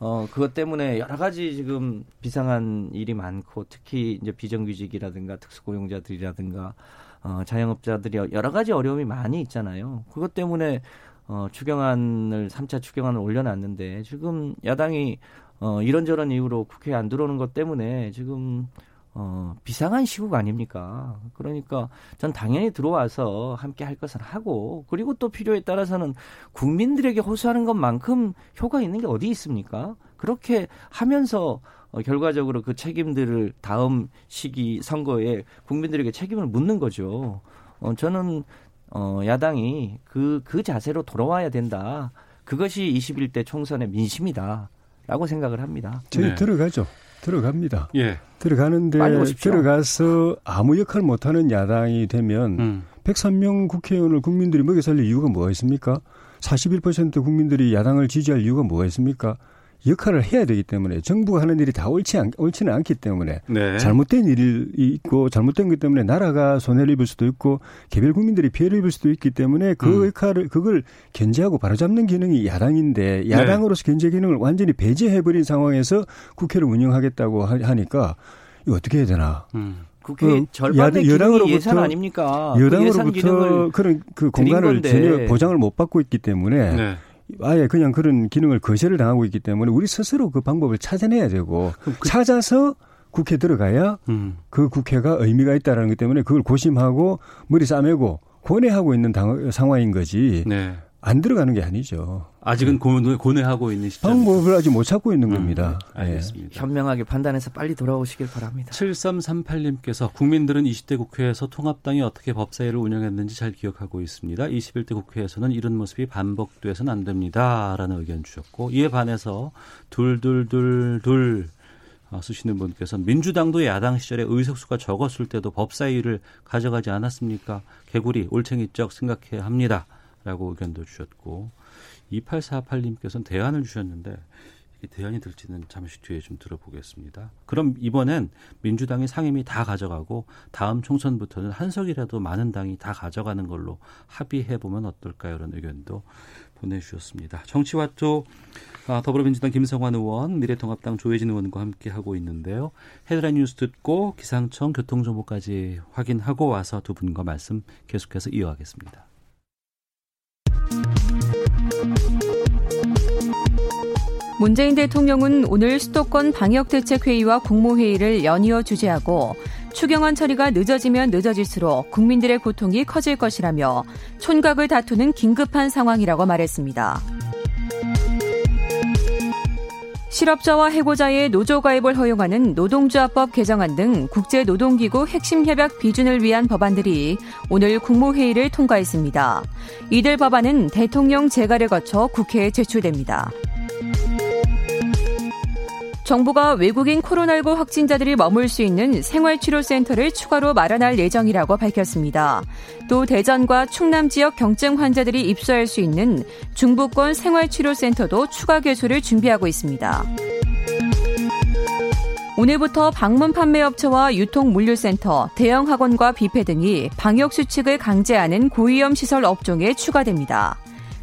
[SPEAKER 5] 어 그것 때문에 여러 가지 지금 비상한 일이 많고 특히 이제 비정규직이라든가 특수고용자들이라든가 어 자영업자들이 여러 가지 어려움이 많이 있잖아요. 그것 때문에 어, 추경안을 3차 추경안을 올려놨는데 지금 야당이 어, 이런저런 이유로 국회에 안 들어오는 것 때문에 지금 어, 비상한 시국 아닙니까? 그러니까 전 당연히 들어와서 함께 할 것을 하고 그리고 또 필요에 따라서는 국민들에게 호소하는 것만큼 효과 있는 게 어디 있습니까? 그렇게 하면서 어, 결과적으로 그 책임들을 다음 시기 선거에 국민들에게 책임을 묻는 거죠. 어, 저는 어, 야당이 그, 그 자세로 돌아와야 된다. 그것이 21대 총선의 민심이다. 라고 생각을 합니다.
[SPEAKER 6] 저희 네. 들어가죠. 들어갑니다. 예. 들어가는데 들어가서 아무 역할 못하는 야당이 되면 음. 103명 국회의원을 국민들이 먹여 살릴 이유가 뭐가 있습니까? 41% 국민들이 야당을 지지할 이유가 뭐가 있습니까? 역할을 해야 되기 때문에 정부가 하는 일이 다 옳지 않, 옳지는 않기 때문에 네. 잘못된 일이 있고 잘못된 것 때문에 나라가 손해를 입을 수도 있고 개별 국민들이 피해를 입을 수도 있기 때문에 그 음. 역할을 그걸 견제하고 바로잡는 기능이 야당인데 네. 야당으로서 네. 견제 기능을 완전히 배제해버린 상황에서 국회를 운영하겠다고 하니까 이거 어떻게 해야 되나?
[SPEAKER 5] 음. 국회 그 절반의 여당으로부터 예산 아닙니까?
[SPEAKER 6] 그 여당으로부터 그 그런 그 공간을 전혀 보장을 못 받고 있기 때문에 네. 아예 그냥 그런 기능을 거절을 당하고 있기 때문에 우리 스스로 그 방법을 찾아내야 되고 그, 찾아서 국회 들어가야 음. 그 국회가 의미가 있다라는 것 때문에 그걸 고심하고 머리 싸매고 고뇌하고 있는 당, 상황인 거지. 네. 안 들어가는 게 아니죠.
[SPEAKER 2] 아직은 고뇌, 고뇌하고 있는 시점.
[SPEAKER 6] 방법을 아직 못 찾고 있는 음, 겁니다.
[SPEAKER 2] 네, 알겠습니다. 네.
[SPEAKER 5] 현명하게 판단해서 빨리 돌아오시길 바랍니다.
[SPEAKER 2] 7338님께서 국민들은 20대 국회에서 통합당이 어떻게 법사위를 운영했는지 잘 기억하고 있습니다. 21대 국회에서는 이런 모습이 반복돼서는 안 됩니다. 라는 의견 주셨고 이에 반해서 둘둘둘둘 어, 쓰시는 분께서 민주당도 야당 시절에 의석수가 적었을 때도 법사위를 가져가지 않았습니까? 개구리 올챙이적 생각해야 합니다. 라고 의견도 주셨고 2848님께서는 대안을 주셨는데 이 대안이 될지는 잠시 뒤에 좀 들어보겠습니다. 그럼 이번엔 민주당이 상임위 다 가져가고 다음 총선부터는 한석이라도 많은 당이 다 가져가는 걸로 합의해 보면 어떨까요? 이런 의견도 보내주셨습니다. 정치와투 아, 더불어민주당 김성환 의원, 미래통합당 조혜진 의원과 함께 하고 있는데요. 헤드라인 뉴스 듣고 기상청 교통정보까지 확인하고 와서 두 분과 말씀 계속해서 이어가겠습니다.
[SPEAKER 7] 문재인 대통령은 오늘 수도권 방역대책회의와 국무회의를 연이어 주재하고 추경안 처리가 늦어지면 늦어질수록 국민들의 고통이 커질 것이라며 촌각을 다투는 긴급한 상황이라고 말했습니다. 실업자와 해고자의 노조 가입을 허용하는 노동조합법 개정안 등 국제노동기구 핵심 협약 비준을 위한 법안들이 오늘 국무회의를 통과했습니다. 이들 법안은 대통령 재가를 거쳐 국회에 제출됩니다. 정부가 외국인 코로나19 확진자들이 머물 수 있는 생활치료센터를 추가로 마련할 예정이라고 밝혔습니다. 또 대전과 충남 지역 경증 환자들이 입소할 수 있는 중부권 생활치료센터도 추가 개소를 준비하고 있습니다. 오늘부터 방문 판매업체와 유통 물류센터, 대형 학원과 뷔페 등이 방역 수칙을 강제하는 고위험 시설 업종에 추가됩니다.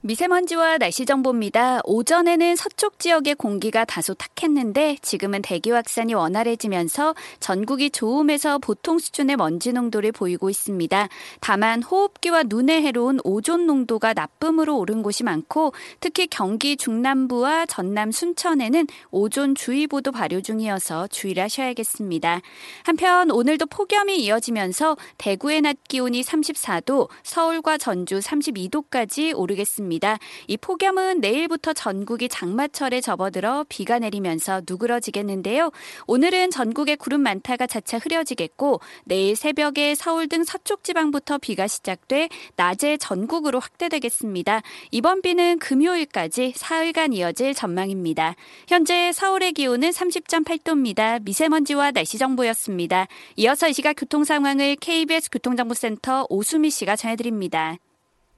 [SPEAKER 8] 미세먼지와 날씨 정보입니다. 오전에는 서쪽 지역의 공기가 다소 탁했는데 지금은 대기 확산이 원활해지면서 전국이 좋음에서 보통 수준의 먼지 농도를 보이고 있습니다. 다만 호흡기와 눈에 해로운 오존 농도가 나쁨으로 오른 곳이 많고 특히 경기 중남부와 전남 순천에는 오존 주의보도 발효 중이어서 주의를 하셔야겠습니다. 한편 오늘도 폭염이 이어지면서 대구의 낮 기온이 34도, 서울과 전주 32도까지 오르겠습니다. 있습니다. 이 폭염은 내일부터 전국이 장마철에 접어들어 비가 내리면서 누그러지겠는데요. 오늘은 전국에 구름 많다가 차차 흐려지겠고 내일 새벽에 서울 등 서쪽 지방부터 비가 시작돼 낮에 전국으로 확대되겠습니다. 이번 비는 금요일까지 사흘간 이어질 전망입니다. 현재 서울의 기온은 30.8도입니다. 미세먼지와 날씨 정보였습니다. 이어서 이 시각 교통 상황을 KBS 교통정보센터 오수미 씨가 전해드립니다.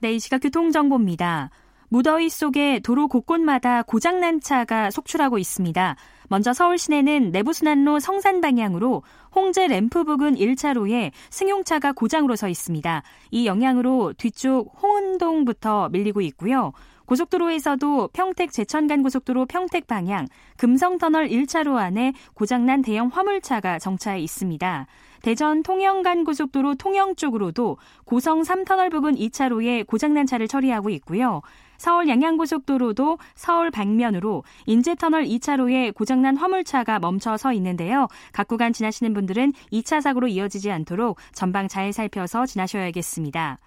[SPEAKER 9] 네, 이 시각 교통정보입니다. 무더위 속에 도로 곳곳마다 고장난 차가 속출하고 있습니다. 먼저 서울 시내는 내부순환로 성산 방향으로 홍제 램프 부근 1차로에 승용차가 고장으로 서 있습니다. 이 영향으로 뒤쪽 홍은동부터 밀리고 있고요. 고속도로에서도 평택 제천간 고속도로 평택 방향 금성터널 1차로 안에 고장난 대형 화물차가 정차해 있습니다. 대전 통영간 고속도로 통영 쪽으로도 고성 3터널 부근 2차로에 고장난 차를 처리하고 있고요. 서울 양양고속도로도 서울 방면으로 인제터널 2차로에 고장난 화물차가 멈춰 서 있는데요. 각 구간 지나시는 분들은 2차 사고로 이어지지 않도록 전방 잘 살펴서 지나셔야겠습니다.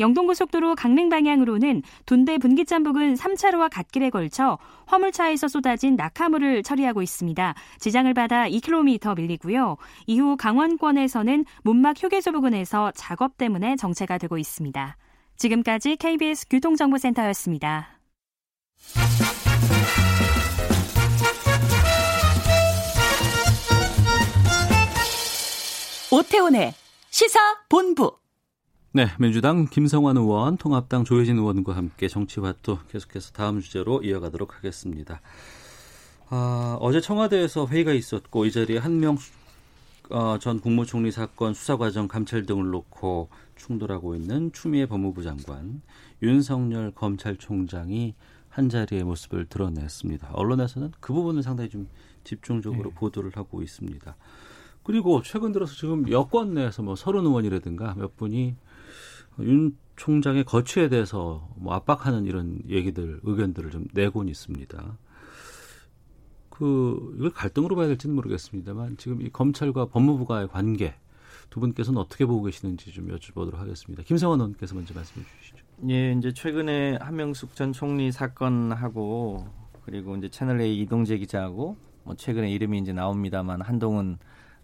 [SPEAKER 9] 영동고속도로 강릉 방향으로는 돈대 분기점 부근 3차로와 갓길에 걸쳐 화물차에서 쏟아진 낙하물을 처리하고 있습니다. 지장을 받아 2km 밀리고요. 이후 강원권에서는 문막 휴게소 부근에서 작업 때문에 정체가 되고 있습니다. 지금까지 KBS 교통정보센터였습니다.
[SPEAKER 10] 오태훈의 시사 본부
[SPEAKER 2] 네, 민주당 김성환 의원, 통합당 조혜진 의원과 함께 정치화투 계속해서 다음 주제로 이어가도록 하겠습니다. 아, 어제 청와대에서 회의가 있었고 이 자리에 한명 어, 전 국무총리 사건 수사 과정 감찰 등을 놓고 충돌하고 있는 추미애 법무부 장관, 윤석열 검찰총장이 한 자리의 모습을 드러냈습니다. 언론에서는 그 부분을 상당히 좀 집중적으로 네. 보도를 하고 있습니다. 그리고 최근 들어서 지금 여권 내에서 뭐 서른 의원이라든가 몇 분이 윤 총장의 거취에 대해서 뭐 압박하는 이런 얘기들, 의견들을 좀 내곤 있습니다. 그 이걸 갈등으로 봐야 될지는 모르겠습니다만 지금 이 검찰과 법무부가의 관계 두 분께서는 어떻게 보고 계시는지 좀 여쭤보도록 하겠습니다. 김성원 의원께서 먼저 말씀해 주시죠.
[SPEAKER 5] 예, 이제 최근에 한명숙 전 총리 사건하고 그리고 이제 채널 A 이동재 기자하고 뭐 최근에 이름이 이제 나옵니다만 한동훈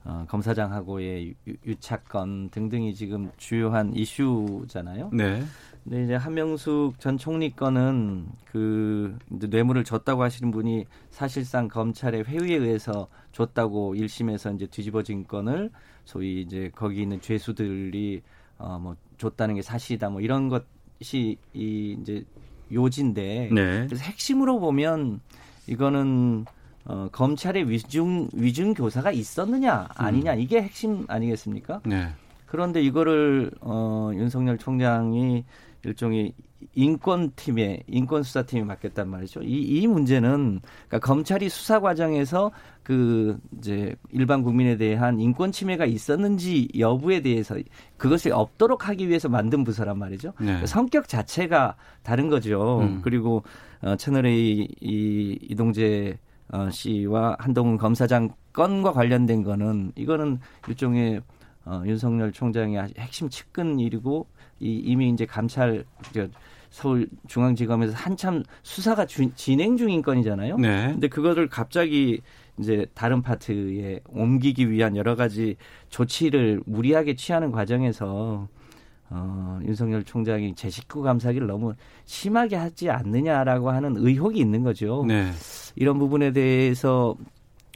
[SPEAKER 5] 어, 검사장하고의 유, 착건 등등이 지금 주요한 이슈잖아요.
[SPEAKER 2] 네.
[SPEAKER 5] 근데 이제 한명숙 전 총리 건은 그 뇌물을 줬다고 하시는 분이 사실상 검찰의 회의에 의해서 줬다고 1심에서 이제 뒤집어진 건을 소위 이제 거기 있는 죄수들이 어 뭐 줬다는 게 사실이다 뭐 이런 것이 이 이제 요지인데 네. 그래서 핵심으로 보면 이거는 어, 검찰의 위중 위중 교사가 있었느냐 아니냐 음. 이게 핵심 아니겠습니까?
[SPEAKER 2] 네.
[SPEAKER 5] 그런데 이거를 어, 윤석열 총장이 일종의 인권팀에 인권수사팀에 맡겼단 말이죠. 이, 이 문제는 그러니까 검찰이 수사 과정에서 그 이제 일반 국민에 대한 인권 침해가 있었는지 여부에 대해서 그것이 없도록 하기 위해서 만든 부서란 말이죠. 네. 성격 자체가 다른 거죠. 음. 그리고 어, 채널A 이 이동재 어, 씨와 한동훈 검사장 건과 관련된 거는 이거는 일종의 어, 윤석열 총장의 핵심 측근 일이고 이, 이미 이제 감찰 저, 서울중앙지검에서 한참 수사가 주, 진행 중인 건이잖아요.
[SPEAKER 2] 네.
[SPEAKER 5] 근데 그거를 갑자기 이제 다른 파트에 옮기기 위한 여러 가지 조치를 무리하게 취하는 과정에서 어, 윤석열 총장이 제 식구 감사기를 너무 심하게 하지 않느냐라고 하는 의혹이 있는 거죠.
[SPEAKER 2] 네.
[SPEAKER 5] 이런 부분에 대해서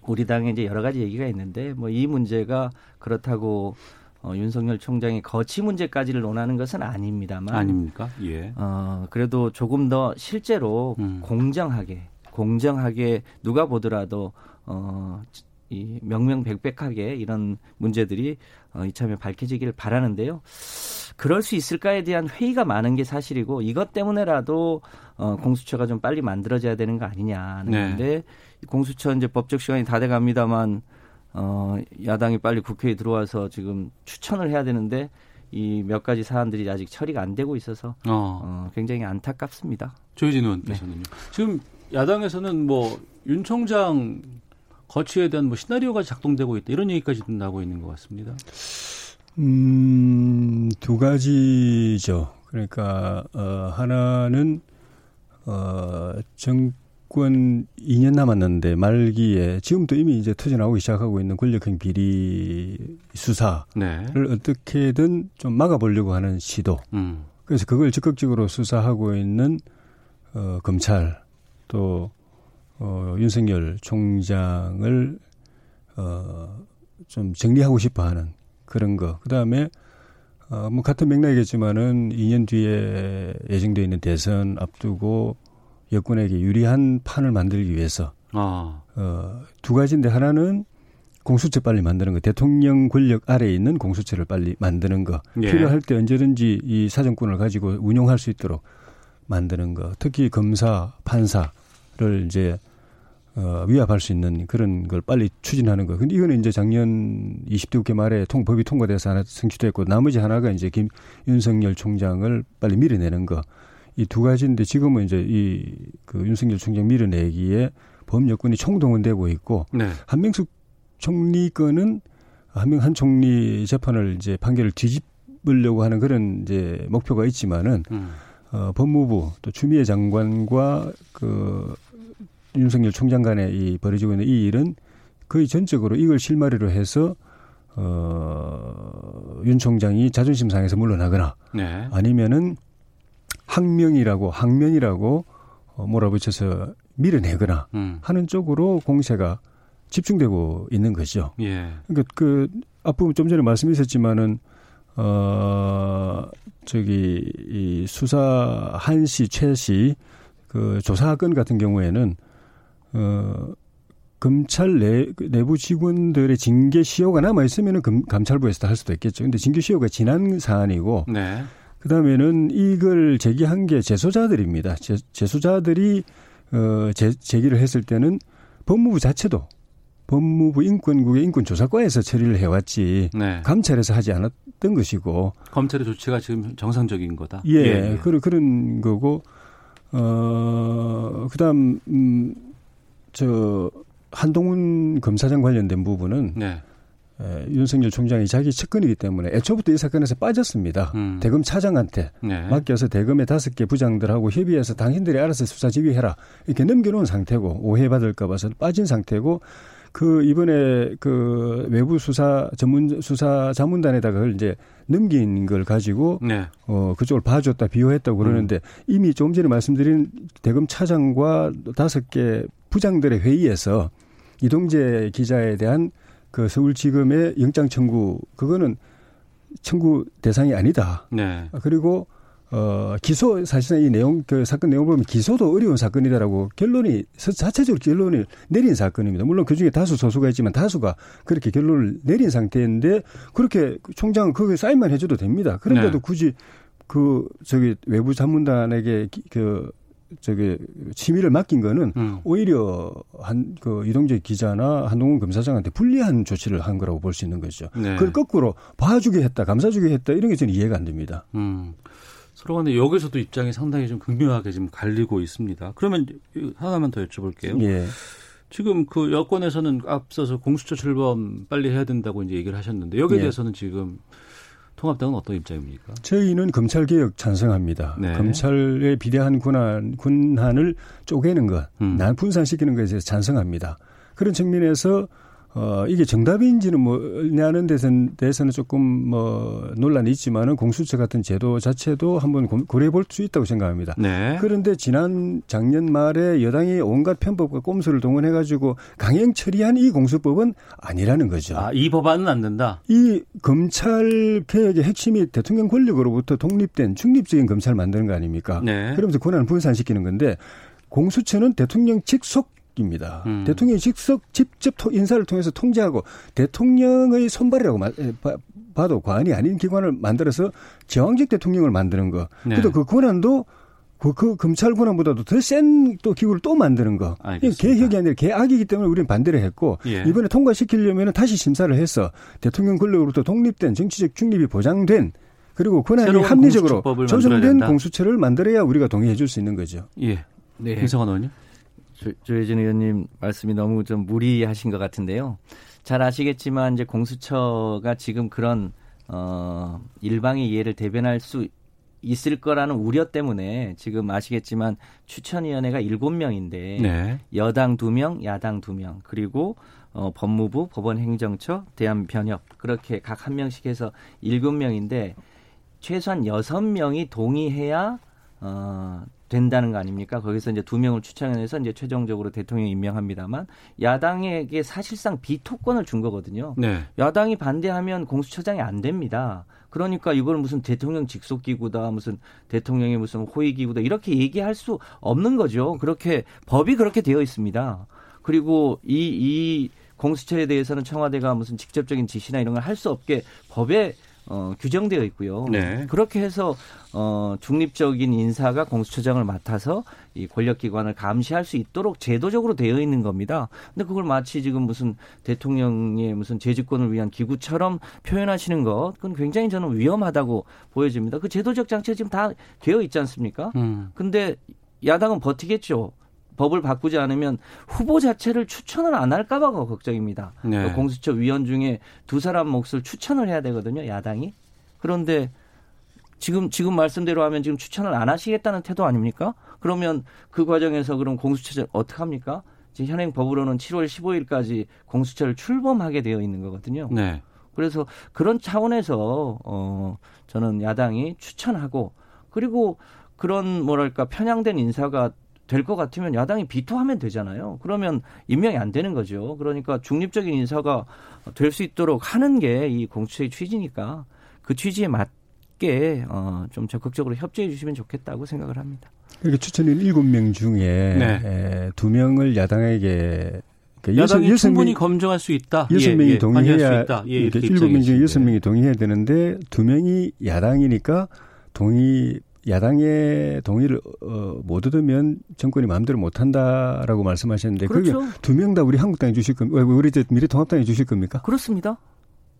[SPEAKER 5] 우리 당에 이제 여러 가지 얘기가 있는데 뭐 이 문제가 그렇다고 어, 윤석열 총장의 거치 문제까지를 논하는 것은 아닙니다만
[SPEAKER 2] 아닙니까? 예.
[SPEAKER 5] 어, 그래도 조금 더 실제로 음. 공정하게 공정하게 누가 보더라도 어, 이 명명백백하게 이런 문제들이 어, 이참에 밝혀지길 바라는데요. 그럴 수 있을까에 대한 회의가 많은 게 사실이고 이것 때문에라도 어, 공수처가 좀 빨리 만들어져야 되는 거 아니냐는 네. 건데 공수처 이제 법적 시간이 다 돼갑니다만 어, 야당이 빨리 국회에 들어와서 지금 추천을 해야 되는데 이 몇 가지 사안들이 아직 처리가 안 되고 있어서 어. 어 굉장히 안타깝습니다.
[SPEAKER 2] 조혜진 의원께서는요. 네. 지금 야당에서는 뭐 윤 총장 거취에 대한 뭐 시나리오가 작동되고 있다 이런 얘기까지 나오고 있는 것 같습니다.
[SPEAKER 6] 음, 두 가지죠. 그러니까 어 하나는 어 정권 2년 남았는데 말기에 지금도 이미 이제 터져나오기 시작하고 있는 권력형 비리 수사를 네. 어떻게든 좀 막아보려고 하는 시도. 음. 그래서 그걸 적극적으로 수사하고 있는 어 검찰 또 어, 윤석열 총장을 어, 좀 정리하고 싶어 하는 그런 거. 그 다음에, 어, 뭐, 같은 맥락이겠지만은 2년 뒤에 예정되어 있는 대선 앞두고 여권에게 유리한 판을 만들기 위해서. 아. 어, 두 가지인데 하나는 공수처 빨리 만드는 거. 대통령 권력 아래에 있는 공수처를 빨리 만드는 거. 예. 필요할 때 언제든지 이 사정권을 가지고 운용할 수 있도록 만드는 거. 특히 검사, 판사를 이제 어, 위압할 수 있는 그런 걸 빨리 추진하는 거. 근데 이거는 이제 작년 20대 국회 말에 통, 법이 통과돼서 하나 성취됐고 나머지 하나가 이제 김, 윤석열 총장을 빨리 밀어내는 거. 이 두 가지인데 지금은 이제 이 그 윤석열 총장 밀어내기에 범 여권이 총동원되고 있고 네. 한명숙 총리 건은 한명 한 총리 재판을 이제 판결을 뒤집으려고 하는 그런 이제 목표가 있지만은 음. 어, 법무부 또 추미애 장관과 그 윤석열 총장 간에 이 벌어지고 있는 이 일은 거의 전적으로 이걸 실마리로 해서 어, 윤 총장이 자존심 상해서 물러나거나 네. 아니면은 항명이라고 항면이라고 어, 몰아붙여서 밀어내거나 음. 하는 쪽으로 공세가 집중되고 있는 거죠. 예. 그러니까 그 앞부분 좀 전에 말씀하셨지만은 어 저기 이 수사 한시 최시 그 조사 건 같은 경우에는 어, 검찰 내, 내부 직원들의 징계 시효가 남아 있으면은 감찰부에서 할 수도 있겠죠. 근데 징계 시효가 지난 사안이고 네. 그다음에는 이걸 제기한 게 재소자들입니다. 재, 재소자들이 어 제, 제기를 했을 때는 법무부 자체도 법무부 인권국의 인권조사과에서 처리를 해왔지 네. 감찰에서 하지 않았던 것이고
[SPEAKER 2] 검찰의 조치가 지금 정상적인 거다.
[SPEAKER 6] 예, 예, 예. 그런 그런 거고 어 그다음 음, 저 한동훈 검사장 관련된 부분은 네. 에, 윤석열 총장이 자기 측근이기 때문에 애초부터 이 사건에서 빠졌습니다. 음. 대검 차장한테 네. 맡겨서 대검의 다섯 개 부장들하고 협의해서 당신들이 알아서 수사 지휘해라 이렇게 넘겨놓은 상태고 오해받을까 봐서 빠진 상태고 그 이번에 그 외부 수사 전문 수사 자문단에다가 그걸 이제 넘긴 걸 가지고 네. 어 그쪽을 봐줬다 비호했다 고 그러는데 음. 이미 좀 전에 말씀드린 대검 차장과 다섯 개 부장들의 회의에서 이동재 기자에 대한 그 서울지검의 영장 청구 그거는 청구 대상이 아니다. 네. 그리고 어 기소 사실상 이 내용 그 사건 내용을 보면 기소도 어려운 사건이다라고 결론이 자체적으로 결론을 내린 사건입니다. 물론 그 중에 다수 소수가 있지만 다수가 그렇게 결론을 내린 상태인데 그렇게 총장은 거기에 사인만 해줘도 됩니다. 그런데도 네. 굳이 그 저기 외부 자문단에게 그 저기 취미를 맡긴 거는 음. 오히려 한 그 이동재 기자나 한동훈 검사장한테 불리한 조치를 한 거라고 볼 수 있는 거죠. 네. 그걸 거꾸로 봐주게 했다, 감사주게 했다 이런 게 저는 이해가 안 됩니다. 음.
[SPEAKER 2] 서로 간에 여기서도 입장이 상당히 좀 극명하게 지금 갈리고 있습니다. 그러면 하나만 더 여쭤볼게요. 예. 지금 그 여권에서는 앞서서 공수처 출범 빨리 해야 된다고 이제 얘기를 하셨는데 여기에 예. 대해서는 지금 통합당은 어떤 입장입니까?
[SPEAKER 6] 저희는 검찰 개혁 찬성합니다. 네. 검찰의 비대한 군한 군한을 쪼개는 것, 음. 난 분산시키는 것에 대해서 찬성합니다. 그런 측면에서 어, 이게 정답인지는 뭐냐는 데서는, 데서는 조금 뭐 논란이 있지만은 공수처 같은 제도 자체도 한번 고려해 볼 수 있다고 생각합니다. 네. 그런데 지난 작년 말에 여당이 온갖 편법과 꼼수를 동원해 가지고 강행 처리한 이 공수법은 아니라는 거죠.
[SPEAKER 2] 아, 이 법안은 안 된다.
[SPEAKER 6] 이 검찰 개혁의 핵심이 대통령 권력으로부터 독립된 중립적인 검찰 만드는 거 아닙니까? 네. 그러면서 권한을 분산시키는 건데 공수처는 대통령 직속 직속입니다. 음. 대통령이 직속 직접 인사를 통해서 통제하고 대통령의 손발이라고 봐도 과언이 아닌 기관을 만들어서 저항적 대통령을 만드는 거. 네. 그래도 그 권한도 그, 그 검찰 권한보다도 더 센 또 기구를 또 만드는 거. 개혁이 아니라 개악이기 때문에 우리는 반대를 했고 예. 이번에 통과시키려면 다시 심사를 해서 대통령 권력으로부터 독립된 정치적 중립이 보장된 그리고 권한이 합리적으로 조정된 공수처를 만들어야 우리가 동의해 줄 수 있는 거죠.
[SPEAKER 2] 예. 네. 김성환 의원님.
[SPEAKER 5] 조혜진 의원님 말씀이 너무 좀 무리하신 것 같은데요. 잘 아시겠지만 이제 공수처가 지금 그런 어 일방의 이해를 대변할 수 있을 거라는 우려 때문에 지금 아시겠지만 추천위원회가 7명인데 네. 여당 2명, 야당 2명 그리고 어, 법무부, 법원행정처, 대한변협 그렇게 각 한 명씩 해서 7명인데 최소한 6명이 동의해야 어, 된다는 거 아닙니까? 거기서 이제 두 명을 추천해서 이제 최종적으로 대통령 임명합니다만 야당에게 사실상 비토권을 준 거거든요. 네. 야당이 반대하면 공수처장이 안 됩니다. 그러니까 이걸 무슨 대통령 직속 기구다, 무슨 대통령의 무슨 호의 기구다 이렇게 얘기할 수 없는 거죠. 그렇게 법이 그렇게 되어 있습니다. 그리고 이 이 공수처에 대해서는 청와대가 무슨 직접적인 지시나 이런 걸 할 수 없게 법에 어, 규정되어 있고요. 네. 그렇게 해서 어, 중립적인 인사가 공수처장을 맡아서 이 권력기관을 감시할 수 있도록 제도적으로 되어 있는 겁니다. 근데 그걸 마치 지금 무슨 대통령의 무슨 재주권을 위한 기구처럼 표현하시는 것, 그건 굉장히 저는 위험하다고 보여집니다. 그 제도적 장치가 지금 다 되어 있지 않습니까? 음. 근데 야당은 버티겠죠. 법을 바꾸지 않으면 후보 자체를 추천을 안 할까봐가 걱정입니다. 네. 공수처 위원 중에 두 사람 몫을 추천을 해야 되거든요. 야당이. 그런데 지금 지금 말씀대로 하면 지금 추천을 안 하시겠다는 태도 아닙니까? 그러면 그 과정에서 그럼 공수처를 어떻게 합니까? 지금 현행 법으로는 7월 15일까지 공수처를 출범하게 되어 있는 거거든요. 네. 그래서 그런 차원에서 어 저는 야당이 추천하고 그리고 그런 뭐랄까 편향된 인사가 될 것 같으면 야당이 비토하면 되잖아요. 그러면 임명이 안 되는 거죠. 그러니까 중립적인 인사가 될 수 있도록 하는 게 이 공수처의 취지니까 그 취지에 맞게 어, 좀 적극적으로 협조해 주시면 좋겠다고 생각을 합니다.
[SPEAKER 6] 이렇게 추천인 7명 중에 네. 2명을 야당에게
[SPEAKER 2] 그러니까 야당이 여섯, 충분히 명, 검증할 수 있다.
[SPEAKER 6] 여섯 명이 예, 예, 동의해야 예, 일곱 명 중에 여섯 명이 동의해야 되는데 두 명이 야당이니까 동의 야당의 동의를 어, 못 얻으면 정권이 마음대로 못 한다라고 말씀하셨는데 그렇죠. 그게 두 명 다 우리 한국당에 주실 겁니까? 우리 미래통합당에 주실 겁니까?
[SPEAKER 5] 그렇습니다.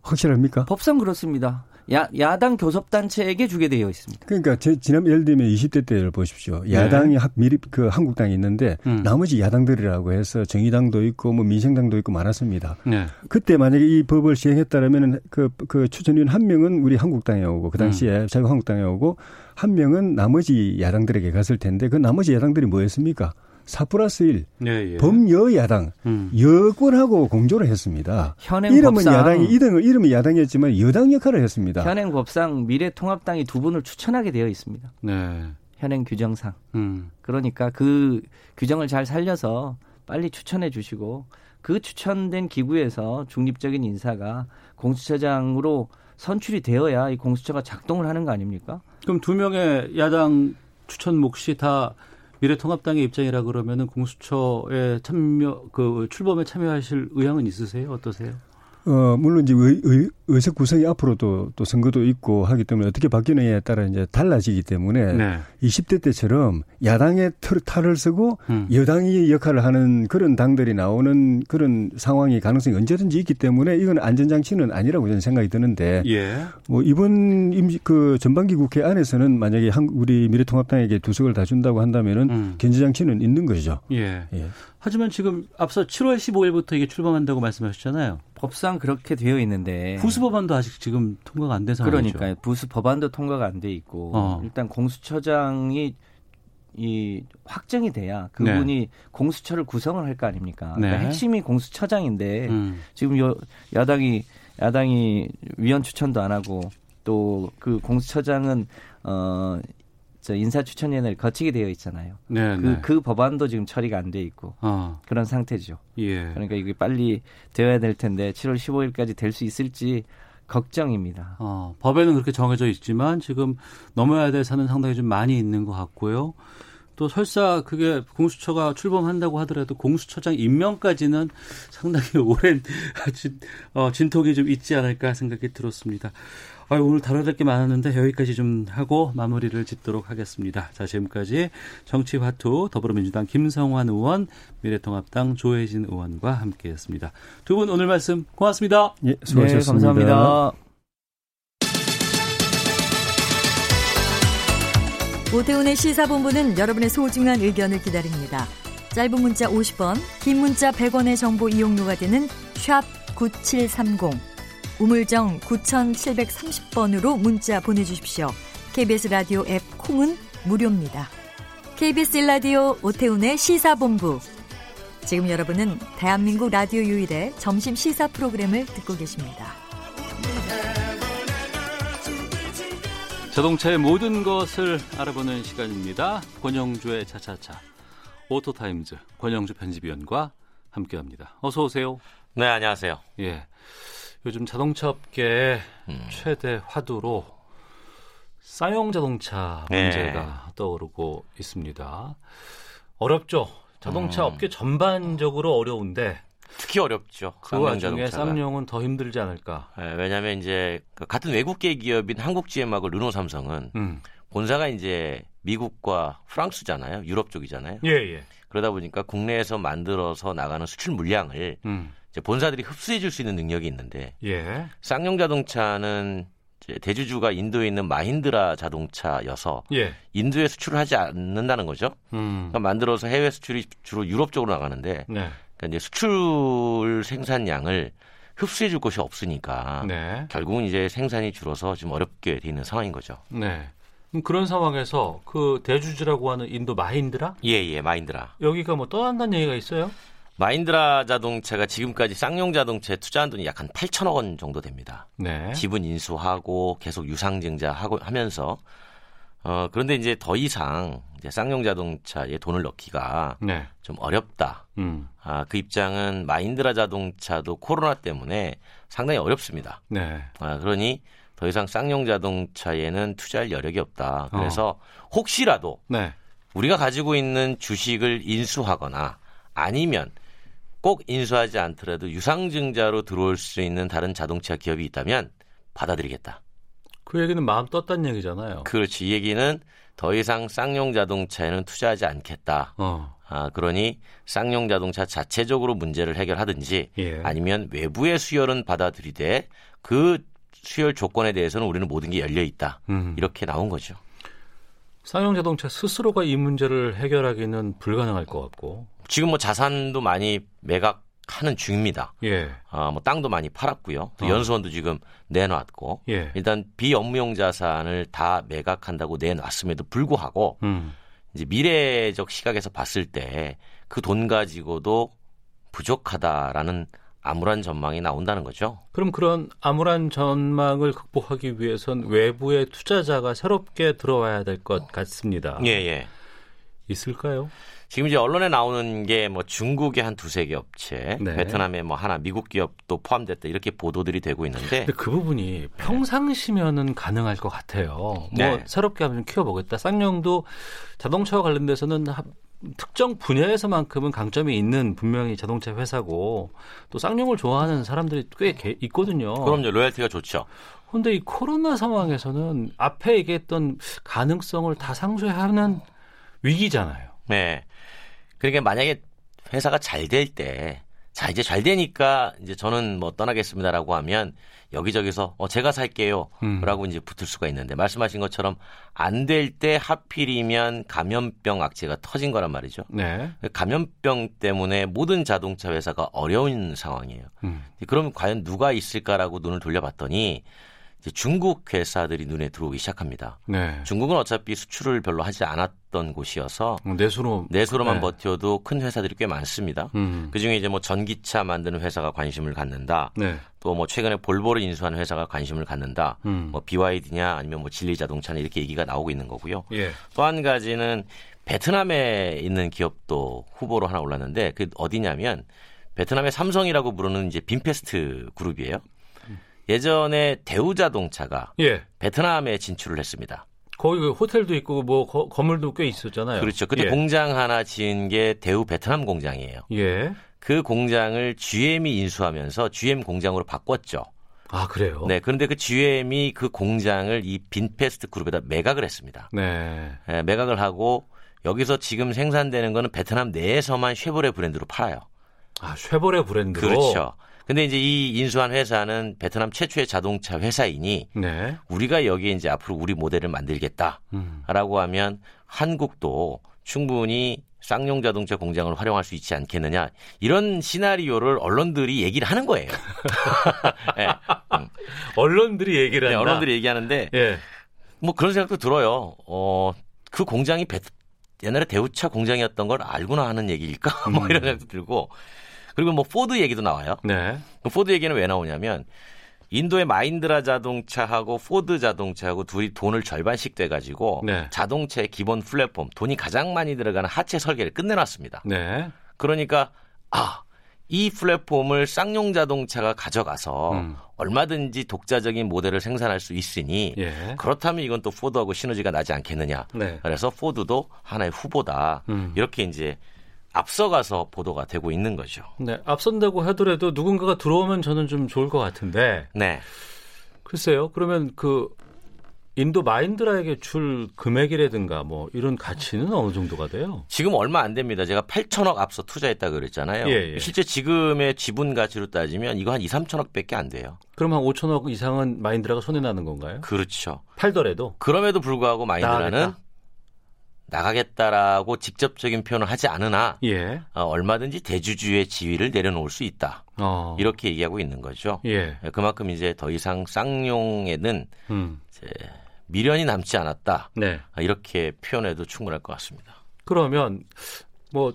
[SPEAKER 6] 확실합니까?
[SPEAKER 5] 법상 그렇습니다. 야, 야당 교섭단체에게 주게 되어 있습니다.
[SPEAKER 6] 그러니까 제, 지난 예를 들면 20대 때를 보십시오. 네. 야당이 네. 미리 그 한국당이 있는데 음. 나머지 야당들이라고 해서 정의당도 있고 뭐 민생당도 있고 많았습니다. 네. 그때 만약에 이 법을 시행했다라면 그, 그 추천위원 한 명은 우리 한국당에 오고 그 당시에 음. 제가 한국당에 오고 한 명은 나머지 야당들에게 갔을 텐데 그 나머지 야당들이 뭐였습니까? 4 플러스 1 예, 예. 범여야당 음. 여권하고 공조를 했습니다. 현행 이름은 법상, 야당이 이름은 이름은 야당이었지만 여당 역할을 했습니다.
[SPEAKER 5] 현행 법상 미래통합당이 두 분을 추천하게 되어 있습니다. 네. 현행 규정상. 음. 그러니까 그 규정을 잘 살려서 빨리 추천해 주시고 그 추천된 기구에서 중립적인 인사가 공수처장으로 선출이 되어야 이 공수처가 작동을 하는 거 아닙니까?
[SPEAKER 2] 그럼 두 명의 야당 추천 몫이 다 미래통합당의 입장이라 그러면은 공수처에 참여 그 출범에 참여하실 의향은 있으세요? 어떠세요?
[SPEAKER 6] 어, 물론 이제 의, 의, 의석 구성이 앞으로도 또 선거도 있고 하기 때문에 어떻게 바뀌느냐에 따라 이제 달라지기 때문에 네. 20대 때처럼 야당의 틀, 탈을 쓰고 음. 여당이 역할을 하는 그런 당들이 나오는 그런 상황이 가능성이 언제든지 있기 때문에 이건 안전장치는 아니라고 저는 생각이 드는데 예. 뭐 이번 임시 그 전반기 국회 안에서는 만약에 한, 우리 미래통합당에게 두 석을 다 준다고 한다면은 음. 견제장치는 있는 것이죠. 예.
[SPEAKER 2] 예. 하지만 지금 앞서 7월 15일부터 이게 출범한다고 말씀하셨잖아요.
[SPEAKER 5] 법상 그렇게 되어 있는데
[SPEAKER 2] 부수 법안도 아직 지금 통과가 안된 상황이죠.
[SPEAKER 5] 그러니까 부수 법안도 통과가 안 돼 있고 어. 일단 공수처장이 이 확정이 돼야 그분이 네. 공수처를 구성을 할 거 아닙니까? 그러니까 네. 그러니까 핵심이 공수처장인데 음. 지금 여, 야당이 야당이 위원 추천도 안 하고 또 그 공수처장은 어 저 인사추천위원회를 거치게 되어 있잖아요. 네, 그, 네. 그 법안도 지금 처리가 안 돼 있고 어. 그런 상태죠. 예. 그러니까 이게 빨리 되어야 될 텐데 7월 15일까지 될 수 있을지 걱정입니다.
[SPEAKER 2] 어, 법에는 그렇게 정해져 있지만 지금 넘어야 될 산은 상당히 좀 많이 있는 것 같고요. 또 설사 그게 공수처가 출범한다고 하더라도 공수처장 임명까지는 상당히 오랜 진, 어, 진통이 좀 있지 않을까 생각이 들었습니다. 아, 오늘 다뤄야 될 게 많았는데 여기까지 좀 하고 마무리를 짓도록 하겠습니다. 자, 지금까지 정치화투 더불어민주당 김성환 의원, 미래통합당 조혜진 의원과 함께했습니다. 두 분 오늘 말씀 고맙습니다.
[SPEAKER 6] 예, 수고하셨습니다.
[SPEAKER 5] 네, 감사합니다.
[SPEAKER 11] 오태훈의 시사본부는 여러분의 소중한 의견을 기다립니다. 짧은 문자 50원, 긴 문자 100원의 정보 이용료가 되는 샵 9730, 우물정 9730번으로 문자 보내주십시오. KBS 라디오 앱 콩은 무료입니다. KBS 라디오 오태훈의 시사본부. 지금 여러분은 대한민국 라디오 유일의 점심 시사 프로그램을 듣고 계십니다.
[SPEAKER 2] 자동차의 모든 것을 알아보는 시간입니다. 권영주의 차차차. 오토타임즈 권용주 편집위원과 함께합니다. 어서 오세요.
[SPEAKER 12] 네, 안녕하세요.
[SPEAKER 2] 예. 요즘 자동차 업계 음. 최대 화두로 쌍용 자동차 문제가 네. 떠오르고 있습니다. 어렵죠. 자동차 음. 업계 전반적으로 어려운데
[SPEAKER 12] 특히 어렵죠.
[SPEAKER 2] 그 와중에 쌍용은 더 힘들지 않을까.
[SPEAKER 12] 네, 왜냐하면 이제 그 같은 외국계 기업인 한국 GM하고 르노 삼성은 음. 본사가 이제 미국과 프랑스잖아요. 유럽 쪽이잖아요.
[SPEAKER 2] 예, 예.
[SPEAKER 12] 그러다 보니까 국내에서 만들어서 나가는 수출 물량을 음. 이제 본사들이 흡수해 줄 수 있는 능력이 있는데
[SPEAKER 2] 예.
[SPEAKER 12] 쌍용 자동차는 대주주가 인도에 있는 마힌드라 자동차여서
[SPEAKER 2] 예.
[SPEAKER 12] 인도에 수출을 하지 않는다는 거죠. 음. 그러니까 만들어서 해외 수출이 주로 유럽 쪽으로 나가는데
[SPEAKER 2] 네.
[SPEAKER 12] 그러니까 이제 수출 생산량을 흡수해 줄 곳이 없으니까
[SPEAKER 2] 네.
[SPEAKER 12] 결국은 이제 생산이 줄어서 좀 어렵게 돼 있는 상황인 거죠.
[SPEAKER 2] 네. 그런 상황에서 그 대주주라고 하는 인도 마힌드라?
[SPEAKER 12] 예, 예, 마힌드라.
[SPEAKER 2] 여기가 뭐 떠난다는 얘기가 있어요?
[SPEAKER 12] 마힌드라 자동차가 지금까지 쌍용 자동차에 투자한 돈이 약 한 8천억 원 정도 됩니다.
[SPEAKER 2] 네.
[SPEAKER 12] 지분 인수하고 계속 유상증자 하고 하면서 어 그런데 이제 더 이상 이제 쌍용 자동차에 돈을 넣기가
[SPEAKER 2] 네.
[SPEAKER 12] 좀 어렵다.
[SPEAKER 2] 음.
[SPEAKER 12] 아, 그 입장은 마힌드라 자동차도 코로나 때문에 상당히 어렵습니다.
[SPEAKER 2] 네.
[SPEAKER 12] 아, 그러니 더 이상 쌍용 자동차에는 투자할 여력이 없다. 그래서 어. 혹시라도
[SPEAKER 2] 네.
[SPEAKER 12] 우리가 가지고 있는 주식을 인수하거나 아니면 꼭 인수하지 않더라도 유상증자로 들어올 수 있는 다른 자동차 기업이 있다면 받아들이겠다.
[SPEAKER 2] 그 얘기는 마음 떴다는 얘기잖아요.
[SPEAKER 12] 그렇지. 이 얘기는 더 이상 쌍용 자동차에는 투자하지 않겠다.
[SPEAKER 2] 어.
[SPEAKER 12] 아, 그러니 쌍용 자동차 자체적으로 문제를 해결하든지
[SPEAKER 2] 예.
[SPEAKER 12] 아니면 외부의 수혈은 받아들이되 그 수혈 조건에 대해서는 우리는 모든 게 열려 있다.
[SPEAKER 2] 음.
[SPEAKER 12] 이렇게 나온 거죠.
[SPEAKER 2] 쌍용 자동차 스스로가 이 문제를 해결하기는 불가능할 것 같고
[SPEAKER 12] 지금 뭐 자산도 많이 매각 하는 중입니다.
[SPEAKER 2] 예.
[SPEAKER 12] 아, 뭐 땅도 많이 팔았고요. 또
[SPEAKER 2] 어.
[SPEAKER 12] 연수원도 지금 내놨고
[SPEAKER 2] 예.
[SPEAKER 12] 일단 비업무용 자산을 다 매각한다고 내놨음에도 불구하고
[SPEAKER 2] 음.
[SPEAKER 12] 이제 미래적 시각에서 봤을 때 그 돈 가지고도 부족하다라는 암울한 전망이 나온다는 거죠.
[SPEAKER 2] 그럼 그런 암울한 전망을 극복하기 위해선 외부의 투자자가 새롭게 들어와야 될 것 같습니다.
[SPEAKER 12] 예, 예.
[SPEAKER 2] 있을까요?
[SPEAKER 12] 지금 이제 언론에 나오는 게 뭐 중국의 한 두세 개 업체,
[SPEAKER 2] 네.
[SPEAKER 12] 베트남의 뭐 하나 미국 기업도 포함됐다 이렇게 보도들이 되고 있는데
[SPEAKER 2] 그 부분이 평상시면은 가능할 것 같아요. 뭐
[SPEAKER 12] 네.
[SPEAKER 2] 새롭게 한번 키워보겠다. 쌍용도 자동차와 관련돼서는 하- 특정 분야에서만큼은 강점이 있는 분명히 자동차 회사고 또 쌍용을 좋아하는 사람들이 꽤 개- 있거든요.
[SPEAKER 12] 그럼요 로열티가 좋죠.
[SPEAKER 2] 근데 이 코로나 상황에서는 앞에 얘기했던 가능성을 다 상쇄하는 위기잖아요.
[SPEAKER 12] 네. 그러니까 만약에 회사가 잘 될 때, 자 이제 잘 되니까 이제 저는 뭐 떠나겠습니다라고 하면 여기저기서 어 제가 살게요라고
[SPEAKER 2] 음.
[SPEAKER 12] 이제 붙을 수가 있는데 말씀하신 것처럼 안 될 때 하필이면 감염병 악재가 터진 거란 말이죠.
[SPEAKER 2] 네.
[SPEAKER 12] 감염병 때문에 모든 자동차 회사가 어려운 상황이에요.
[SPEAKER 2] 음.
[SPEAKER 12] 그러면 과연 누가 있을까라고 눈을 돌려봤더니 중국 회사들이 눈에 들어오기 시작합니다.
[SPEAKER 2] 네.
[SPEAKER 12] 중국은 어차피 수출을 별로 하지 않았던 곳이어서
[SPEAKER 2] 내수로
[SPEAKER 12] 내수로만
[SPEAKER 2] 네.
[SPEAKER 12] 버텨도 큰 회사들이 꽤 많습니다.
[SPEAKER 2] 음.
[SPEAKER 12] 그중에 이제 뭐 전기차 만드는 회사가 관심을 갖는다.
[SPEAKER 2] 네.
[SPEAKER 12] 또뭐 최근에 볼보를 인수한 회사가 관심을 갖는다.
[SPEAKER 2] 음.
[SPEAKER 12] 뭐 BYD냐 아니면 뭐 진리 자동차냐 이렇게 얘기가 나오고 있는 거고요.
[SPEAKER 2] 예.
[SPEAKER 12] 또한 가지는 베트남에 있는 기업도 후보로 하나 올랐는데 그 어디냐면 베트남의 삼성이라고 부르는 이제 빈페스트 그룹이에요. 예전에 대우자동차가
[SPEAKER 2] 예.
[SPEAKER 12] 베트남에 진출을 했습니다.
[SPEAKER 2] 거기 그 호텔도 있고 뭐 거, 건물도 꽤 있었잖아요.
[SPEAKER 12] 그렇죠. 그때
[SPEAKER 2] 예.
[SPEAKER 12] 공장 하나 지은 게 대우 베트남 공장이에요.
[SPEAKER 2] 예.
[SPEAKER 12] 그 공장을 GM이 인수하면서 GM 공장으로 바꿨죠.
[SPEAKER 2] 아 그래요?
[SPEAKER 12] 네. 그런데 그 GM이 그 공장을 이 빈페스트 그룹에다 매각을 했습니다.
[SPEAKER 2] 네.
[SPEAKER 12] 네, 매각을 하고 여기서 지금 생산되는 거는 베트남 내에서만 쉐보레 브랜드로 팔아요.
[SPEAKER 2] 아 쉐보레 브랜드로.
[SPEAKER 12] 그렇죠. 근데 이제 이 인수한 회사는 베트남 최초의 자동차 회사이니
[SPEAKER 2] 네.
[SPEAKER 12] 우리가 여기에 이제 앞으로 우리 모델을 만들겠다라고
[SPEAKER 2] 음.
[SPEAKER 12] 하면 한국도 충분히 쌍용 자동차 공장을 활용할 수 있지 않겠느냐 이런 시나리오를 언론들이 얘기를 하는 거예요. 네. 음.
[SPEAKER 2] 언론들이 얘기를
[SPEAKER 12] 네,
[SPEAKER 2] 한다.
[SPEAKER 12] 언론들이 얘기하는데
[SPEAKER 2] 예.
[SPEAKER 12] 뭐 그런 생각도 들어요. 어, 그 공장이 베, 옛날에 대우차 공장이었던 걸 알고나 하는 얘기일까? 뭐 이런 생각도 들고 그리고 뭐 포드 얘기도 나와요.
[SPEAKER 2] 네.
[SPEAKER 12] 그 포드 얘기는 왜 나오냐면 인도의 마힌드라 자동차하고 포드 자동차하고 둘이 돈을 절반씩 대가지고
[SPEAKER 2] 네.
[SPEAKER 12] 자동차의 기본 플랫폼 돈이 가장 많이 들어가는 하체 설계를 끝내놨습니다.
[SPEAKER 2] 네.
[SPEAKER 12] 그러니까 아. 이 플랫폼을 쌍용 자동차가 가져가서
[SPEAKER 2] 음.
[SPEAKER 12] 얼마든지 독자적인 모델을 생산할 수 있으니
[SPEAKER 2] 예.
[SPEAKER 12] 그렇다면 이건 또 포드하고 시너지가 나지 않겠느냐.
[SPEAKER 2] 네.
[SPEAKER 12] 그래서 포드도 하나의 후보다.
[SPEAKER 2] 음.
[SPEAKER 12] 이렇게 이제 앞서가서 보도가 되고 있는 거죠.
[SPEAKER 2] 네. 앞선다고 하더라도 누군가가 들어오면 저는 좀 좋을 것 같은데.
[SPEAKER 12] 네.
[SPEAKER 2] 글쎄요. 그러면 그 인도 마인드라에게 줄 금액이라든가 뭐 이런 가치는 어느 정도가 돼요?
[SPEAKER 12] 지금 얼마 안 됩니다. 제가 8천억 앞서 투자했다고 그랬잖아요.
[SPEAKER 2] 예, 예.
[SPEAKER 12] 실제 지금의 지분 가치로 따지면 이거 한 2, 3천억밖에 안 돼요.
[SPEAKER 2] 그럼 한 5천억 이상은 마인드라가 손해 나는 건가요?
[SPEAKER 12] 그렇죠.
[SPEAKER 2] 팔더라도
[SPEAKER 12] 그럼에도 불구하고 마인드라는
[SPEAKER 2] 나가겠다?
[SPEAKER 12] 나가겠다라고 직접적인 표현을 하지 않으나
[SPEAKER 2] 예.
[SPEAKER 12] 어, 얼마든지 대주주의 지위를 내려놓을 수 있다.
[SPEAKER 2] 어.
[SPEAKER 12] 이렇게 얘기하고 있는 거죠.
[SPEAKER 2] 예.
[SPEAKER 12] 그만큼 이제 더 이상 쌍용에는
[SPEAKER 2] 음.
[SPEAKER 12] 이제 미련이 남지 않았다.
[SPEAKER 2] 네.
[SPEAKER 12] 이렇게 표현해도 충분할 것 같습니다.
[SPEAKER 2] 그러면 뭐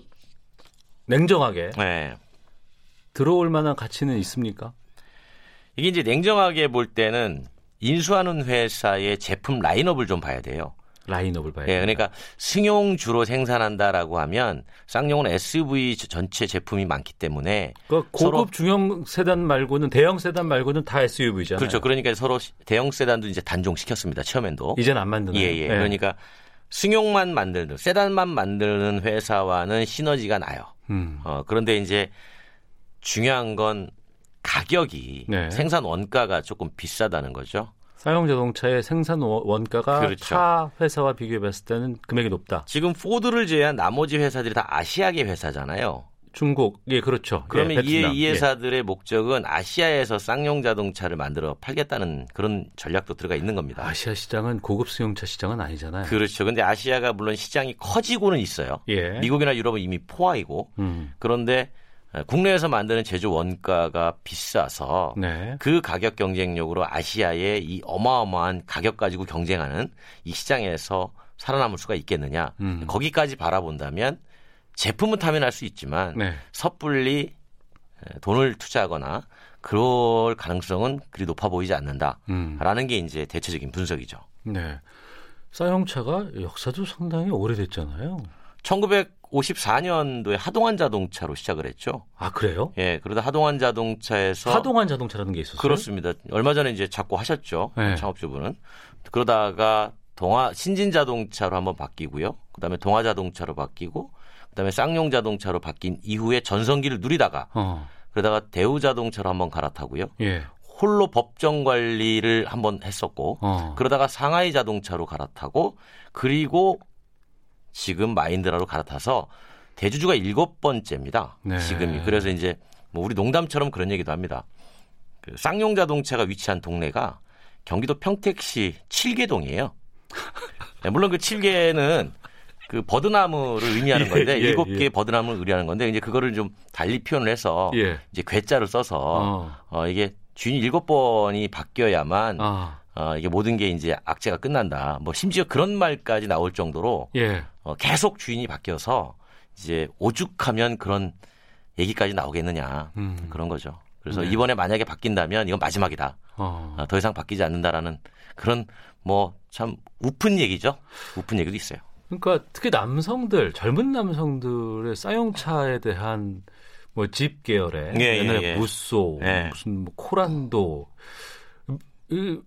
[SPEAKER 2] 냉정하게
[SPEAKER 12] 네.
[SPEAKER 2] 들어올 만한 가치는 있습니까?
[SPEAKER 12] 이게 이제 냉정하게 볼 때는 인수하는 회사의 제품 라인업을 좀 봐야 돼요.
[SPEAKER 2] 라인업을 봐야
[SPEAKER 12] 예,
[SPEAKER 2] 돼요.
[SPEAKER 12] 그러니까 승용 주로 생산한다라고 하면 쌍용은 SUV 전체 제품이 많기 때문에
[SPEAKER 2] 그 고급 중형 세단 말고는 대형 세단 말고는 다 SUV잖아요.
[SPEAKER 12] 그렇죠. 그러니까 서로 대형 세단도 이제 단종 시켰습니다. 처음엔도.
[SPEAKER 2] 이제는 안 만드나요?
[SPEAKER 12] 예, 예.
[SPEAKER 2] 네.
[SPEAKER 12] 그러니까 승용만 만드는 세단만 만드는 회사와는 시너지가 나요.
[SPEAKER 2] 음.
[SPEAKER 12] 어, 그런데 이제 중요한 건 가격이
[SPEAKER 2] 네.
[SPEAKER 12] 생산 원가가 조금 비싸다는 거죠.
[SPEAKER 2] 사용 자동차의 생산 원- 원가가
[SPEAKER 12] 그렇죠.
[SPEAKER 2] 타 회사와 비교해 봤을 때는 금액이 높다.
[SPEAKER 12] 지금 포드를 제외한 나머지 회사들이 다 아시아계 회사잖아요.
[SPEAKER 2] 중국, 예, 그렇죠.
[SPEAKER 12] 그러면
[SPEAKER 2] 예,
[SPEAKER 12] 이. 이
[SPEAKER 2] 예.
[SPEAKER 12] 회사들의 목적은 아시아에서 쌍용 자동차를 만들어 팔겠다는 그런 전략도 들어가 있는 겁니다.
[SPEAKER 2] 아시아 시장은 고급 수용차 시장은 아니잖아요.
[SPEAKER 12] 그렇죠. 근데 아시아가 물론 시장이 커지고는 있어요.
[SPEAKER 2] 예.
[SPEAKER 12] 미국이나 유럽은 이미 포화이고
[SPEAKER 2] 음.
[SPEAKER 12] 그런데 국내에서 만드는 제조 원가가 비싸서
[SPEAKER 2] 네.
[SPEAKER 12] 그 가격 경쟁력으로 아시아의 이 어마어마한 가격 가지고 경쟁하는 이 시장에서 살아남을 수가 있겠느냐.
[SPEAKER 2] 음.
[SPEAKER 12] 거기까지 바라본다면 제품은 탐연할 수 있지만
[SPEAKER 2] 네.
[SPEAKER 12] 섣불리 돈을 투자하거나 그럴 가능성은 그리 높아 보이지 않는다라는
[SPEAKER 2] 음.
[SPEAKER 12] 게 이제 대체적인 분석이죠.
[SPEAKER 2] 네. 사용차가 역사도 상당히 오래됐잖아요.
[SPEAKER 12] 1954년도에 하동환 자동차로 시작을 했죠.
[SPEAKER 2] 아, 그래요?
[SPEAKER 12] 예, 그러다 하동환 자동차에서
[SPEAKER 2] 하동환 자동차라는 게 있었어요?
[SPEAKER 12] 그렇습니다. 얼마 전에 이제 잡고 하셨죠.
[SPEAKER 2] 네.
[SPEAKER 12] 창업주분은. 그러다가 동아 신진 자동차로 한번 바뀌고요. 그다음에 동아 자동차로 바뀌고 그다음에 쌍용 자동차로 바뀐 이후에 전성기를 누리다가
[SPEAKER 2] 어.
[SPEAKER 12] 그러다가 대우 자동차로 한번 갈아타고요.
[SPEAKER 2] 예.
[SPEAKER 12] 홀로 법정 관리를 한번 했었고
[SPEAKER 2] 어.
[SPEAKER 12] 그러다가 상하이 자동차로 갈아타고 그리고 지금 마인드라로 갈아타서 대주주가 일곱 번째입니다.
[SPEAKER 2] 네.
[SPEAKER 12] 지금이 그래서 이제 뭐 우리 농담처럼 그런 얘기도 합니다. 그 쌍용 자동차가 위치한 동네가 경기도 평택시 칠계동이에요. 네, 물론 그 칠계는 그 버드나무를 의미하는
[SPEAKER 2] 예,
[SPEAKER 12] 건데
[SPEAKER 2] 예,
[SPEAKER 12] 일곱
[SPEAKER 2] 예.
[SPEAKER 12] 개의 버드나무를 의미하는 건데 이제 그거를 좀 달리 표현을 해서
[SPEAKER 2] 예.
[SPEAKER 12] 이제 괴자를 써서
[SPEAKER 2] 어.
[SPEAKER 12] 어, 이게 주인이 일곱 번이 바뀌어야만
[SPEAKER 2] 아.
[SPEAKER 12] 어, 이게 모든 게 이제 악재가 끝난다. 뭐 심지어 그런 말까지 나올 정도로
[SPEAKER 2] 예.
[SPEAKER 12] 어, 계속 주인이 바뀌어서 이제 오죽하면 그런 얘기까지 나오겠느냐
[SPEAKER 2] 음.
[SPEAKER 12] 그런 거죠. 그래서
[SPEAKER 2] 네.
[SPEAKER 12] 이번에 만약에 바뀐다면 이건 마지막이다.
[SPEAKER 2] 어.
[SPEAKER 12] 어, 더 이상 바뀌지 않는다라는 그런 뭐 참 우픈 얘기죠. 우픈 얘기도 있어요.
[SPEAKER 2] 그러니까 특히 남성들, 젊은 남성들의 사용차에 대한 뭐 집 계열의
[SPEAKER 12] 예,
[SPEAKER 2] 옛날에
[SPEAKER 12] 예, 예.
[SPEAKER 2] 무쏘,
[SPEAKER 12] 예.
[SPEAKER 2] 무슨 뭐 코란도 이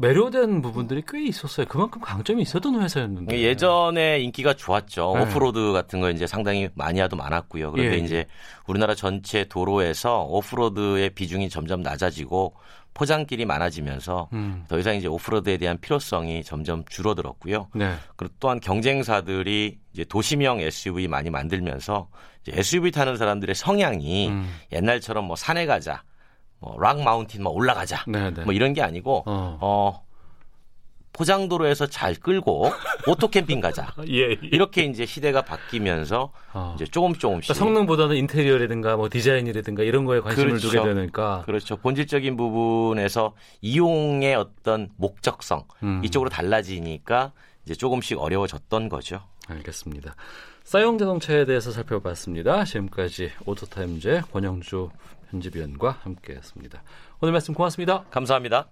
[SPEAKER 2] 매료된 부분들이 꽤 있었어요. 그만큼 강점이 있었던 회사였는데.
[SPEAKER 12] 예전에 인기가 좋았죠. 네. 오프로드 같은 거 이제 상당히 마니아도 많았고요. 그런데 예. 이제 우리나라 전체 도로에서 오프로드의 비중이 점점 낮아지고 포장길이 많아지면서 음. 더 이상 이제 오프로드에 대한 필요성이 점점 줄어들었고요. 네. 그리고 또한 경쟁사들이 이제 도시명 SUV 많이 만들면서 이제 SUV 타는 사람들의 성향이 음. 옛날처럼 뭐 산에 가자, 뭐락 마운틴 뭐 올라가자, 네네. 네. 뭐 이런 게 아니고 어, 어 포장도로에서 잘 끌고 오토 캠핑 가자. 예, 예. 이렇게 이제 시대가 바뀌면서 어. 이제 조금 조금씩
[SPEAKER 2] 그러니까 성능보다는 인테리어라든가 뭐 디자인이라든가 이런 거에 관심을 그렇죠. 두게 되니까
[SPEAKER 12] 그렇죠. 본질적인 부분에서 이용의 어떤 목적성 음. 이쪽으로 달라지니까 이제 조금씩 어려워졌던 거죠.
[SPEAKER 2] 알겠습니다. 쌍용 자동차에 대해서 살펴봤습니다. 지금까지 오토타임즈 권용주 편집위원과 함께했습니다. 오늘 말씀 고맙습니다.
[SPEAKER 12] 감사합니다.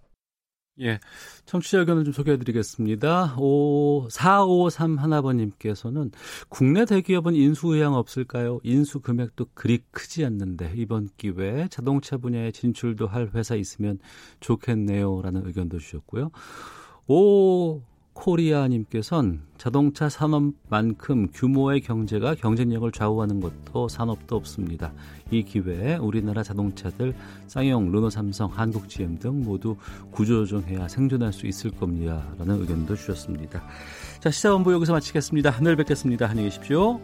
[SPEAKER 2] 예. 청취자 의견을 좀 소개해 드리겠습니다. 5, 453 하나번님께서는 국내 대기업은 인수 의향 없을까요? 인수 금액도 그리 크지 않는데 이번 기회에 자동차 분야에 진출도 할 회사 있으면 좋겠네요. 라는 의견도 주셨고요. 5 코리아님께서는 자동차 산업만큼 규모의 경제가 경쟁력을 좌우하는 것도 산업도 없습니다. 이 기회에 우리나라 자동차들 쌍용, 르노, 삼성, 한국 GM 등 모두 구조조정해야 생존할 수 있을 겁니다. 라는 의견도 주셨습니다. 자, 시사원부 여기서 마치겠습니다. 내일 뵙겠습니다. 안녕히 계십시오.